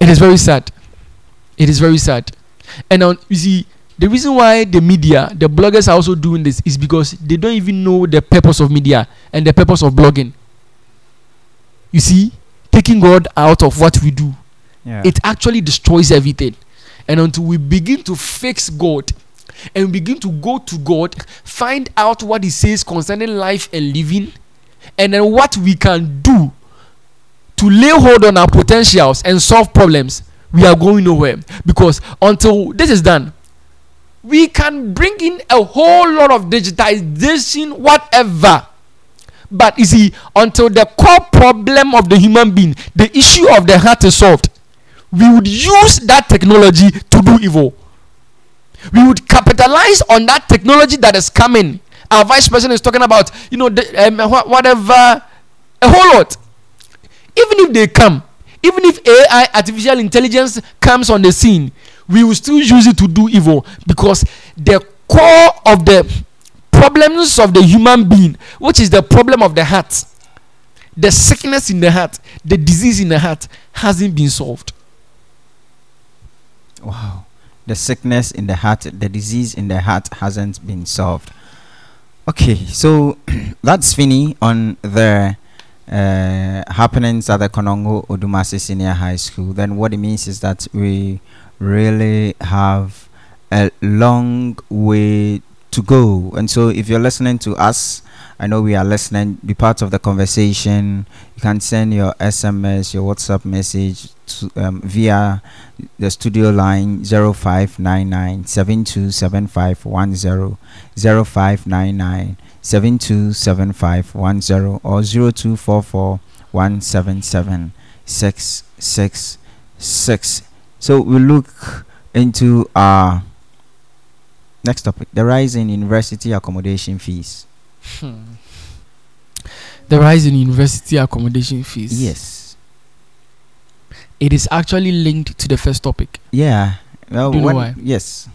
It is very sad. It is very sad. And now you see the reason why the media the bloggers are also doing this is because they don't even know the purpose of media and the purpose of blogging. You see taking god out of what we do yeah. it actually destroys everything. And until we begin to fix god and begin to go to god find out what he says concerning life and living and then what we can do to lay hold on our potentials and solve problems we are going nowhere. Because until this is done we can bring in a whole lot of digitization whatever. But you see until the core problem of the human being the issue of the heart is solved we would use that technology to do evil we would capitalize on that technology that is coming. Our vice president is talking about you know the, um, wha- whatever a whole lot. Even if they come even if ai artificial intelligence comes on the scene we will still use it to do evil because the core of the problems of the human being which is the problem of the heart the sickness in the heart the disease in the heart hasn't been solved. Wow. The sickness in the heart, the disease in the heart hasn't been solved. Okay, so that's Finny on the uh, happenings at the Konongo Odumase Senior High School. Then what it means is that we really have a long way to go. And so if you're listening to us, I know we are listening, be part of the conversation. You can send your SMS, your WhatsApp message to, um, via the studio line 0599 727510 0599 727510 or 0244 177 666. So we look into our next topic the rise in university accommodation fees. Hmm. The rise in university accommodation fees. Yes. It is actually linked to the first topic. Yeah. Well, Do you know why? Yes.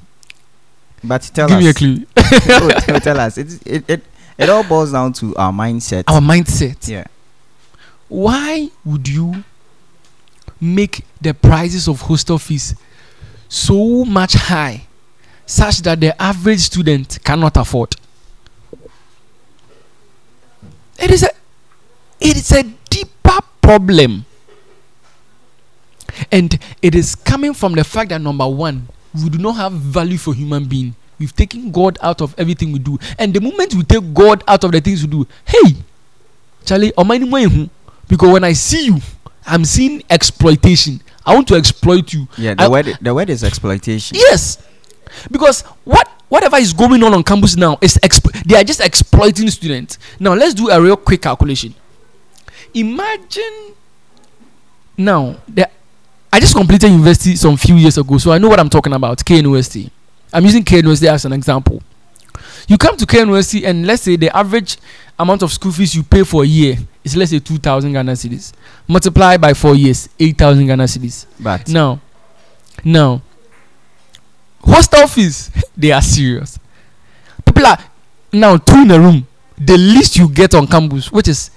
But tell Give us. me a clue. Oh, tell- tell us. It, it, it, it all boils down to our mindset. Our mindset. yeah. Why would you make the prices of hostel fees so much high such that the average student cannot afford? It is a it is a deeper problem. And it is coming from the fact that number one, we do not have value for human being. We've taken God out of everything we do. And the moment we take God out of the things we do, hey, Charlie, because when I see you, I'm seeing exploitation. I want to exploit you. Yeah. The I- word the word is exploitation. Yes, because what whatever is going on on campus now is exp- they are just exploiting students. Now let's do a real quick calculation. Imagine now the I just completed university some few years ago, so I know what I'm talking about. K University. I'm using K University as an example. You come to K University and let's say the average amount of school fees you pay for a year is let's say two thousand Ghana cedis. Multiply by four years, eight thousand Ghana cedis. But Now, now, hostel fees they are serious. People are now two in a room. The least you get on campus, which is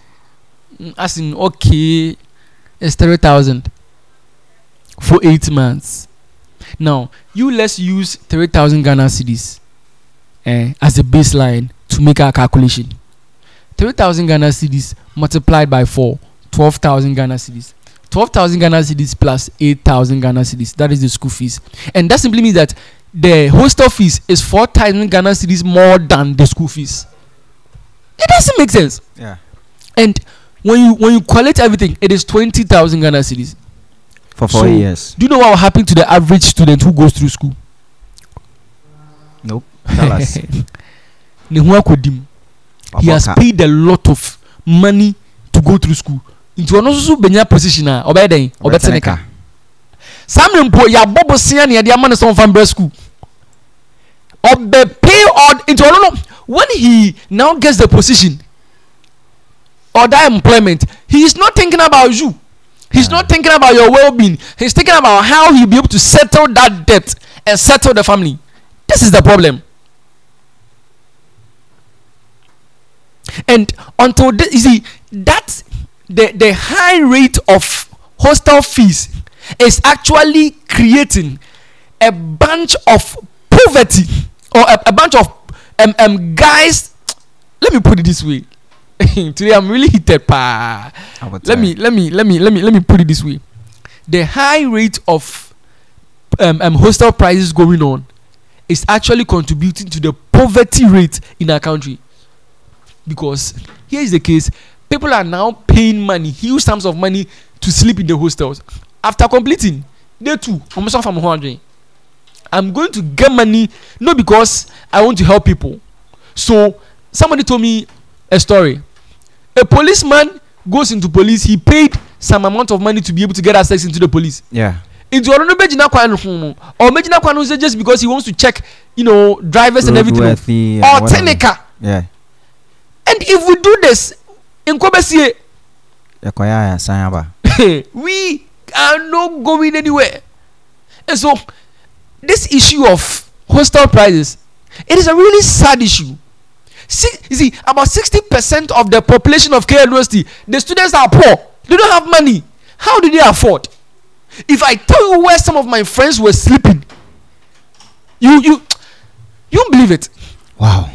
mm, as in okay, is 3000 for eight months. Now you let's use 3000 Ghana cedis eh, as a baseline to make our calculation. 3000 Ghana cedis multiplied by four, twelve thousand Ghana cedis. 12,000 Ghana cedis plus 8,000 Ghana cedis. That is the school fees. And that simply means that the hostel fees is 4,000 Ghana cedis more than the school fees. It doesn't make sense. yeah. And when you when you collect everything, it is 20,000 Ghana cedis. For four So- years. Do you know what will happen to the average student who goes through school? Nope. Tell us. He has paid a lot of money to go through school nti ɔno nso so benya position a ɔbɛyɛ dɛn? Ɔbɛtene ka. saa mmerɛ mpo yɛabɔ bosea ne yɛde ama no sɛ ɔmfa mbrɛ school ɔbɛ pay all nti ɔno no when he now gets the position or that employment he is not thinking about you. He's not thinking about your well-being. He's thinking about how he'll be able to settle that debt and settle the family. This is the problem. And until this, you see that the the high rate of hostel fees is actually creating a bunch of poverty or a, a bunch of um, um guys. Let me put it this way. Today i'm really heated pa. Let me let me let me let me let me put it this way. The high rate of um, um hostel prices going on is actually contributing to the poverty rate in our country. Because here is the case people are now paying money huge sums of money to sleep in the hostels. After completing day two from hundred i'm going to get money not because i want to help people. So somebody told me a story. A policeman goes into police he paid some amount of money to be able to get access into the police. Yeah. nti ɔno no bɛgyina kwan no ho no ɔmɛgyina kwan no so just because he wants to check you know drivers and everything. Or and ɔte whatever. ne ka Yeah. and if we do this Sanyaba. we are not going anywhere and so this issue of hostel prices it is a really sad issue see you see about sixty percent of the population of K University the students are poor they don't have money how do they afford if I tell you where some of my friends were sleeping You you you believe it. Wow.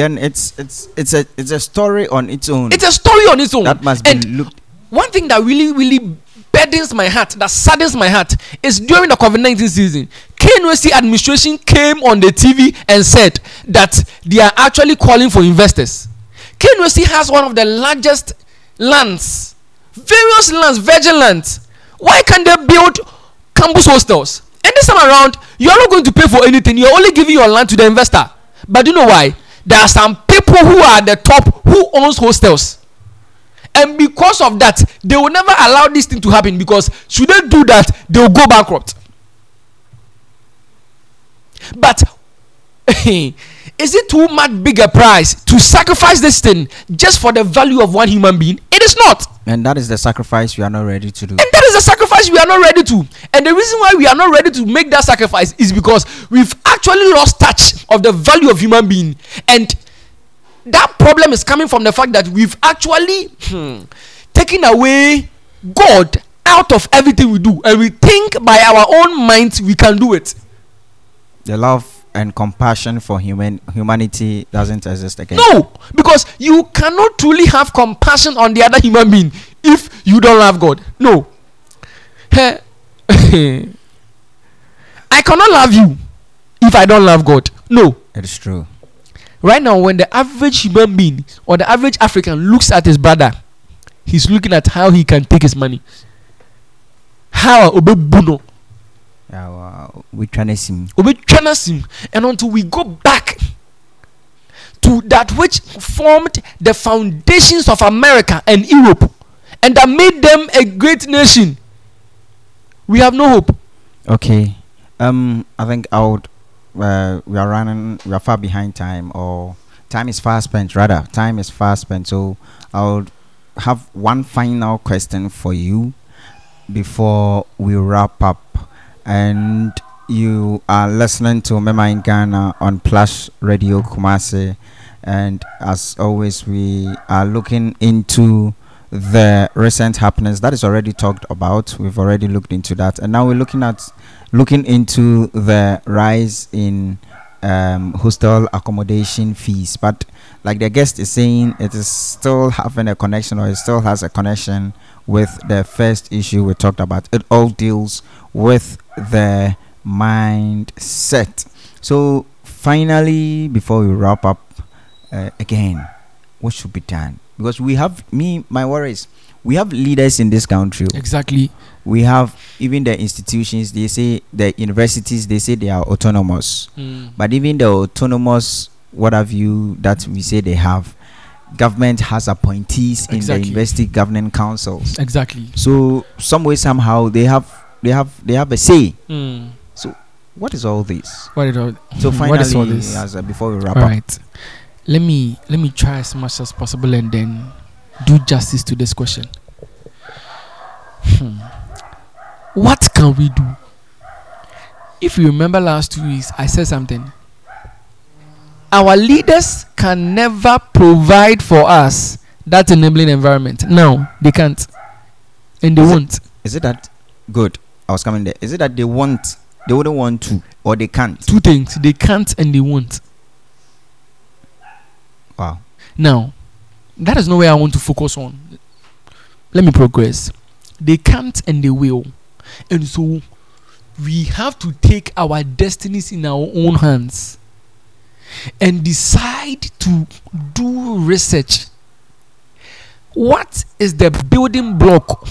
Then it's it's it's a it's a story on its own. It's a story on its own. that must and be looked. one thing that really really burdens my heart that saddens my heart is during the covid-19 season knwc administration came on the tv and said that they are actually calling for investors knwc has one of the largest lands various lands virgin lands why can't they build campus hostels and this time around you are not going to pay for anything you are only giving your land to the investor but do you know why there are some people who are at the top who owns hostels. And because of that they will never allow this thing to happen because should they do that they will go bankrupt. But is it too much bigger price to sacrifice this thing just for the value of one human being? It is not And that is the sacrifice we are not ready to do. and that is the sacrifice we are not ready to. And the reason why we are not ready to make that sacrifice is because we've actually lost touch of the value of human being. And that problem is coming from the fact that we've actually hmm, taken away god out of everything we do. And we think by our own minds we can do it. The love and compassion for human humanity doesn't exist again. no because you cannot truly have compassion on the other human being if you don't love god. No. I cannot love you if i don't love god. No. It is true. right now when the average human being or the average african looks at his brother he's looking at how he can take his money. How obebuno We trying to see. no sim and until we go back to that which formed the foundations of america and europe and that made them a great nation we have no hope Okay. Um, I think I would. Uh, we are running. We are far behind time, or time is fast spent. Rather, time is fast spent. So I would have one final question for you before we wrap up. And you are listening to Me Man Ghana on Plus Radio Kumasi, and as always, we are looking into the recent happenings that is already talked about. We've already looked into that, and now we're looking at looking into the rise in um, hostel accommodation fees. But like the guest is saying, it is still having a connection, or it still has a connection with the first issue we talked about. It all deals with the mindset. So finally, before we wrap up, uh, again, what should be done? Because we have me, my worries. We have leaders in this country. exactly We have even the institutions. They say the universities. They say they are autonomous. But even the autonomous, what have you that we say they have, government has appointees in the university governing councils. exactly So some way somehow they have they have they have a say. mm. What is all this? what it all So finally, what is all this as a, before we wrap all up, right let me let me try as much as possible and then do justice to this question Hmm. what can we do if you remember last two weeks i said something our leaders can never provide for us that enabling environment no they can't and they Is won't is it that good? I was coming there. Is it that they want they wouldn't want to or they can't? two things they can't and they won't Wow. Now, that is not where I want to focus on. Let me progress. They can't and they will. And so we have to take our destinies in our own hands and decide to do research. What is the building block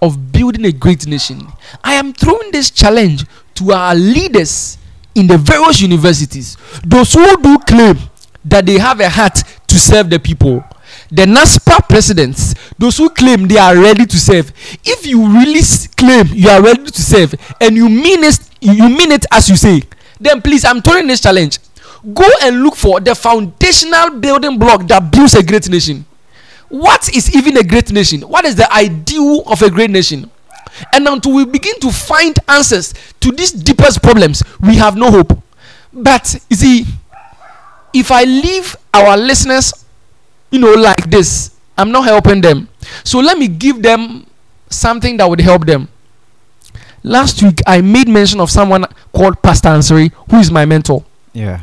of building a great nation? I am throwing this challenge to our leaders in the various universities, those who do claim that they have a heart to serve the people. The NASPA presidents, those who claim they are ready to serve. If you really claim you are ready to serve and you mean it, you mean it as you say, then please, I'm throwing this challenge. Go and look for the foundational building block that builds a great nation. What is even a great nation? What is the ideal of a great nation? And until we begin to find answers to these deepest problems, we have no hope. But you see, if I leave our listeners, you know, like this, I'm not helping them. So let me give them something that would help them. last week I made mention of someone called Pastor Ansari, who is my mentor. Yeah.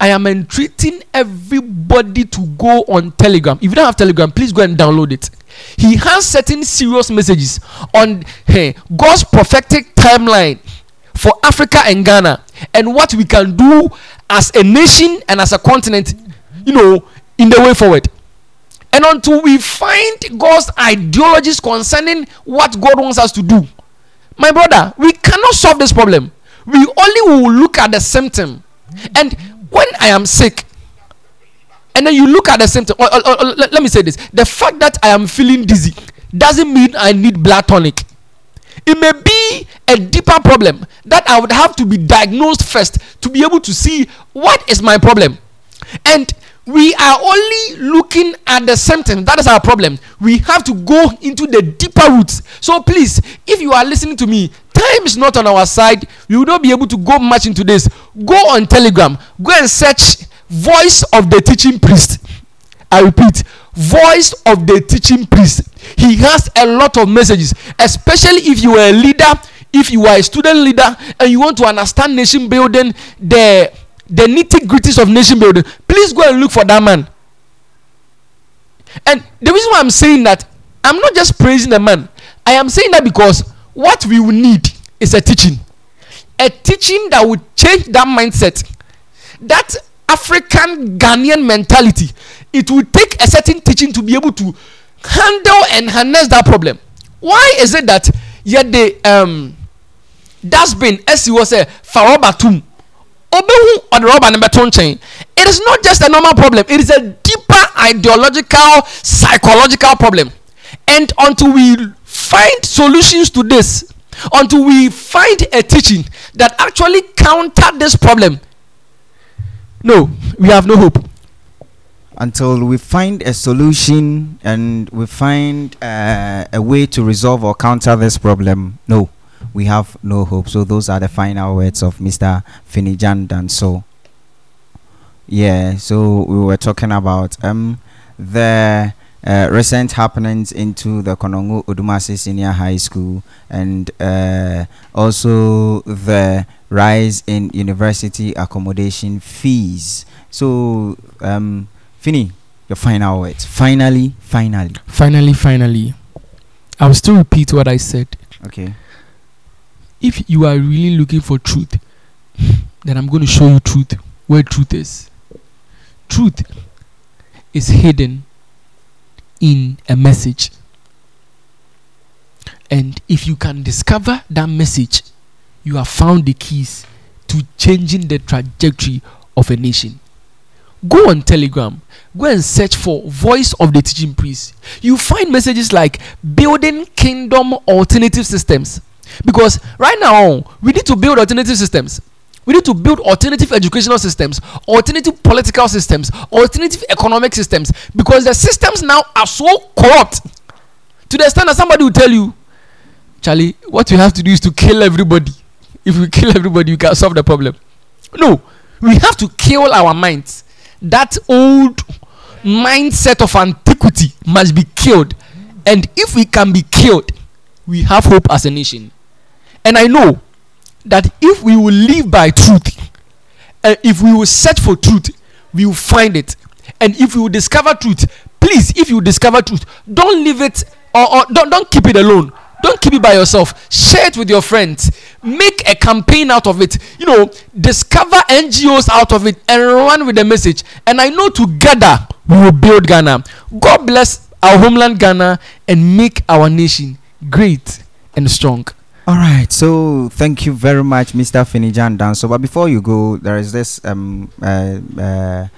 I am entreating everybody to go on Telegram. If you don't have Telegram, please go and download it. He has certain serious messages on hey, God's prophetic timeline for Africa and Ghana and what we can do as a nation and as a continent, you know, in the way forward. And until we find God's ideologies concerning what God wants us to do, my brother, we cannot solve this problem. We only will look at the symptom. And when I am sick, and then you look at the symptom, or, or- or- let, let me say this the fact that I am feeling dizzy doesn't mean I need blood tonic. It may be a deeper problem that I would have to be diagnosed first to be able to see what is my problem. And we are only looking at the symptom. That is our problem. We have to go into the deeper roots. So please, if you are listening to me, time is not on our side. We will not be able to go much into this. Go on Telegram. Go and search voice of the teaching priest. I repeat, voice of the teaching priest. He has a lot of messages, especially if you are a leader, if you are a student leader, and you want to understand nation building, the the nitty gritties of nation building. Please go and look for that man. And the reason why I'm saying that, I'm not just praising the man. I am saying that because what we will need is a teaching, a teaching that will change that mindset, that African Ghanaian mentality. It will take a certain teaching to be able to handle and harness that problem. Why is it that yet the um dustbin as he was a farobatum obehu ɔde rɔba no bɛto it is not just a normal problem. It is a deeper ideological psychological problem. And until we find solutions to this until we find a teaching that actually counter this problem no we have no hope. Until we find a solution and we find uh, a way to resolve or counter this problem no we have no hope so those are the final words of mr finijan danso yeah so we were talking about um the uh, recent happenings into the Konongo Odumase Senior High School and uh, also the rise in university accommodation fees. So, um, Finny, your final words. Finally, finally. finally finally i will still repeat what i said Okay. If you are really looking for truth then i'm going to show you truth where truth is. Truth is hidden in a message. And if you can discover that message you have found the keys to changing the trajectory of a nation. Go on telegram. Go and search for voice of the teaching priest. You find messages like building kingdom alternative systems because right now we need to build alternative systems. We need to build alternative educational systems alternative political systems alternative economic systems. Because the systems now are so corrupt. To the extent that somebody will tell you charlie what you have to do is to kill everybody. If we kill everybody you can solve the problem. No. We have to kill our minds. That old mindset of antiquity must be killed. And if we can be killed we have hope as a nation and i know that if we will live by truth and if we will search for truth we will find it. And if we will discover truth please if you discover truth don't leave it or, or don't, don't keep it alone. Don't keep it by yourself. Share it with your friends. Make a campaign out of it. You know discover ngos out of it and run with the message. And i know together we will build ghana. God bless our homeland ghana and make our nation great and strong All right. So thank you very much, Mr. Finijan Danso. But before you go, there is this um uh, uh,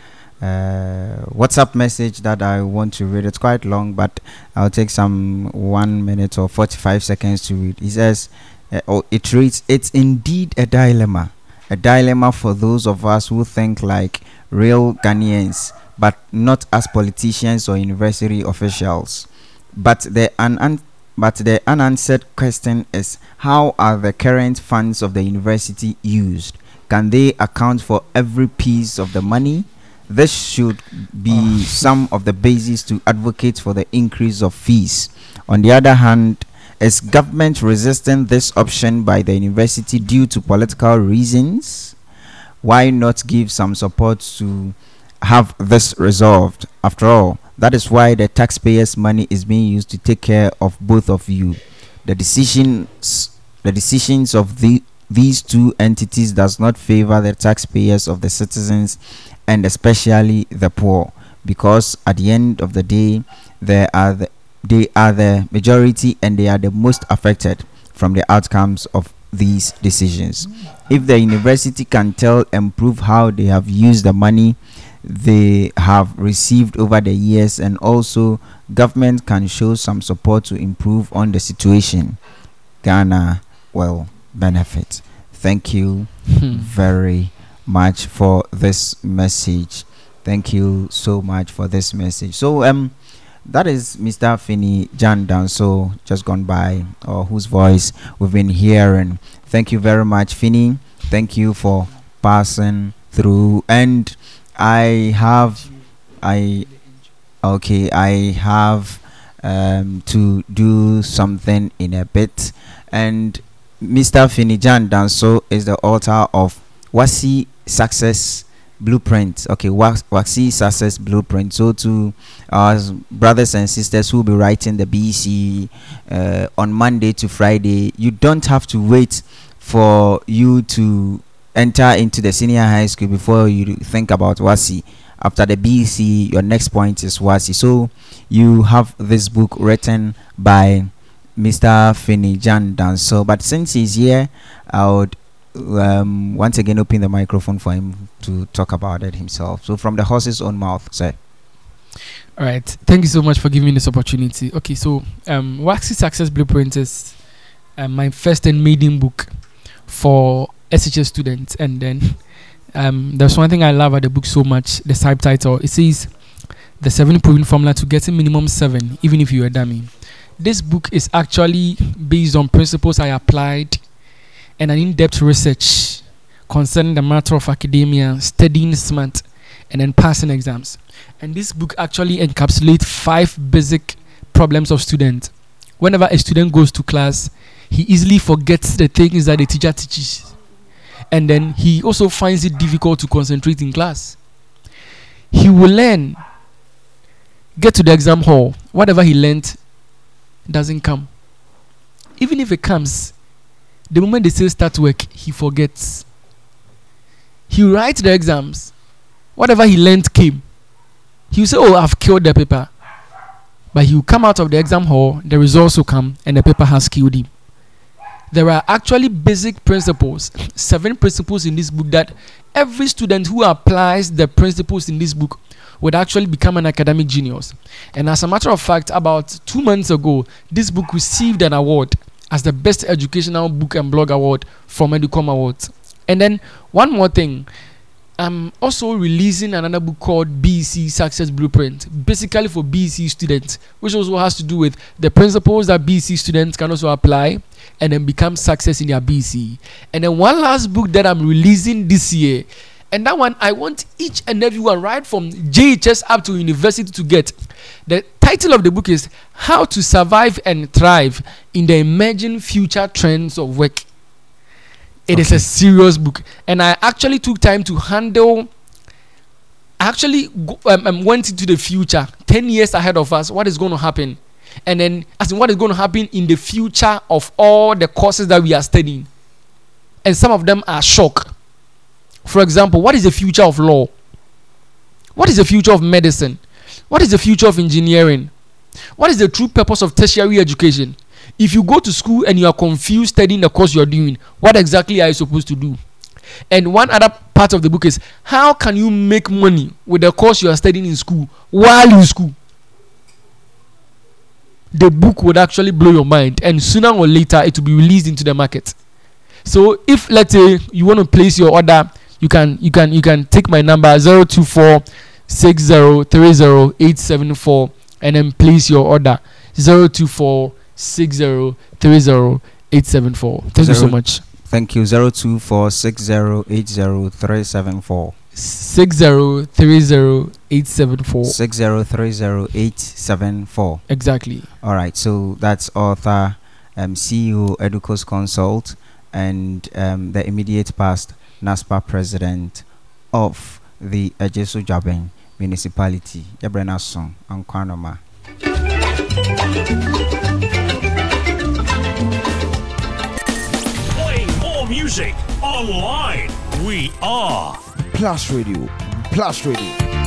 uh, WhatsApp message that I want to read. It's quite long, but I'll take some one minute or forty-five seconds to read. He says, oh, "It reads: It's indeed a dilemma, a dilemma for those of us who think like real Ghanaians, but not as politicians or university officials. But the un- un- but the unanswered question is how are the current funds of the university used? Can they account for every piece of the money? This should be oh. some of the basis to advocate for the increase of fees. On the other hand, is government resisting this option by the university due to political reasons? Why not give some support to have this resolved? After all, that is why the taxpayers' money is being used to take care of both of you. The decisions, the decisions of the these two entities does not favor the taxpayers of the citizens and especially the poor because at the end of the day they are the, they are the majority and they are the most affected from the outcomes of these decisions if the university can tell and prove how they have used the money they have received over the years and also government can show some support to improve on the situation. Ghana will benefit. Thank you Hmm. very much for this message. Thank you so much for this message. So um that is mr finney jan danso just gone by or whose voice we've been hearing. Thank you very much finney thank you for passing through. And i have i okay i have um to do something in a bit. And mr finney jan danso is the author of WASSCE success blueprint. Okay Wa- WASSCE success blueprint. So to our brothers and sisters who will be writing the bc uh, on monday to friday you don't have to wait for you to enter into the senior high school before you think about WASSCE after the bc your next point is WASSCE so you have this book written by mr finney jan danso but since he's here i would um, once again open the microphone for him to talk about it himself. So from the horse's own mouth, sir. All right. Thank you so much for giving me this opportunity. Okay, so um, WASSCE Success Blueprint is um, my first and maiden book for SHS students. And then um, there's one thing I love about the book so much the subtitle. It says, The seven proven formula to getting minimum seven, even if you're a dummy. This book is actually based on principles I applied and an in depth research concerning the matter of academia, studying smart, and then passing exams. And this book actually encapsulates five basic problems of students. Whenever a student goes to class, he easily forgets the things that the teacher teaches. And then he also finds it difficult to concentrate in class. He will learn, get to the exam hall, whatever he learned doesn't come. Even if it comes, the moment they say start work, he forgets. He writes the exams, whatever he learned came. He will say, Oh, I've killed the paper. But he will come out of the exam hall, the results will come, and the paper has killed him. There are actually basic principles, seven principles in this book that every student who applies the principles in this book would actually become an academic genius. And as a matter of fact, about two months ago, this book received an award as the best educational book and blog award from Educom Awards. And then one more thing, I'm also releasing another book called BC Success Blueprint, basically for BC students, which also has to do with the principles that BC students can also apply and then become success in your BC. And then one last book that I'm releasing this year, and that one I want each and everyone, right from JHS up to university, to get. The title of the book is How to Survive and Thrive in the Emerging Future Trends of Work. It is a serious book, and I actually took time to handle. I actually um, um, went into the future, ten years ahead of us. What is going to happen, and then as in what is going to happen in the future of all the courses that we are studying, and some of them are shock. For example, what is the future of law? What is the future of medicine? What is the future of engineering? What is the true purpose of tertiary education? If you go to school and you are confused studying the course you are doing, what exactly are you supposed to do? And one other part of the book is how can you make money with the course you are studying in school while in school? The book would actually blow your mind, and sooner or later it will be released into the market. So if let's say you want to place your order, you can you can you can take my number 024 6030 and then place your order 024 6030 Thank you so much. Thank you. Zero two four six zero eight zero three seven four. 6030 Six zero three zero eight seven four. Exactly. All right. So that's author um, CEO Educos Consult, and um, the immediate past NASPA president of the Ejisu Juaben municipality. Yabrena song, Ankwanoma. Playing more music online. We are Plus Radio. Plus Radio.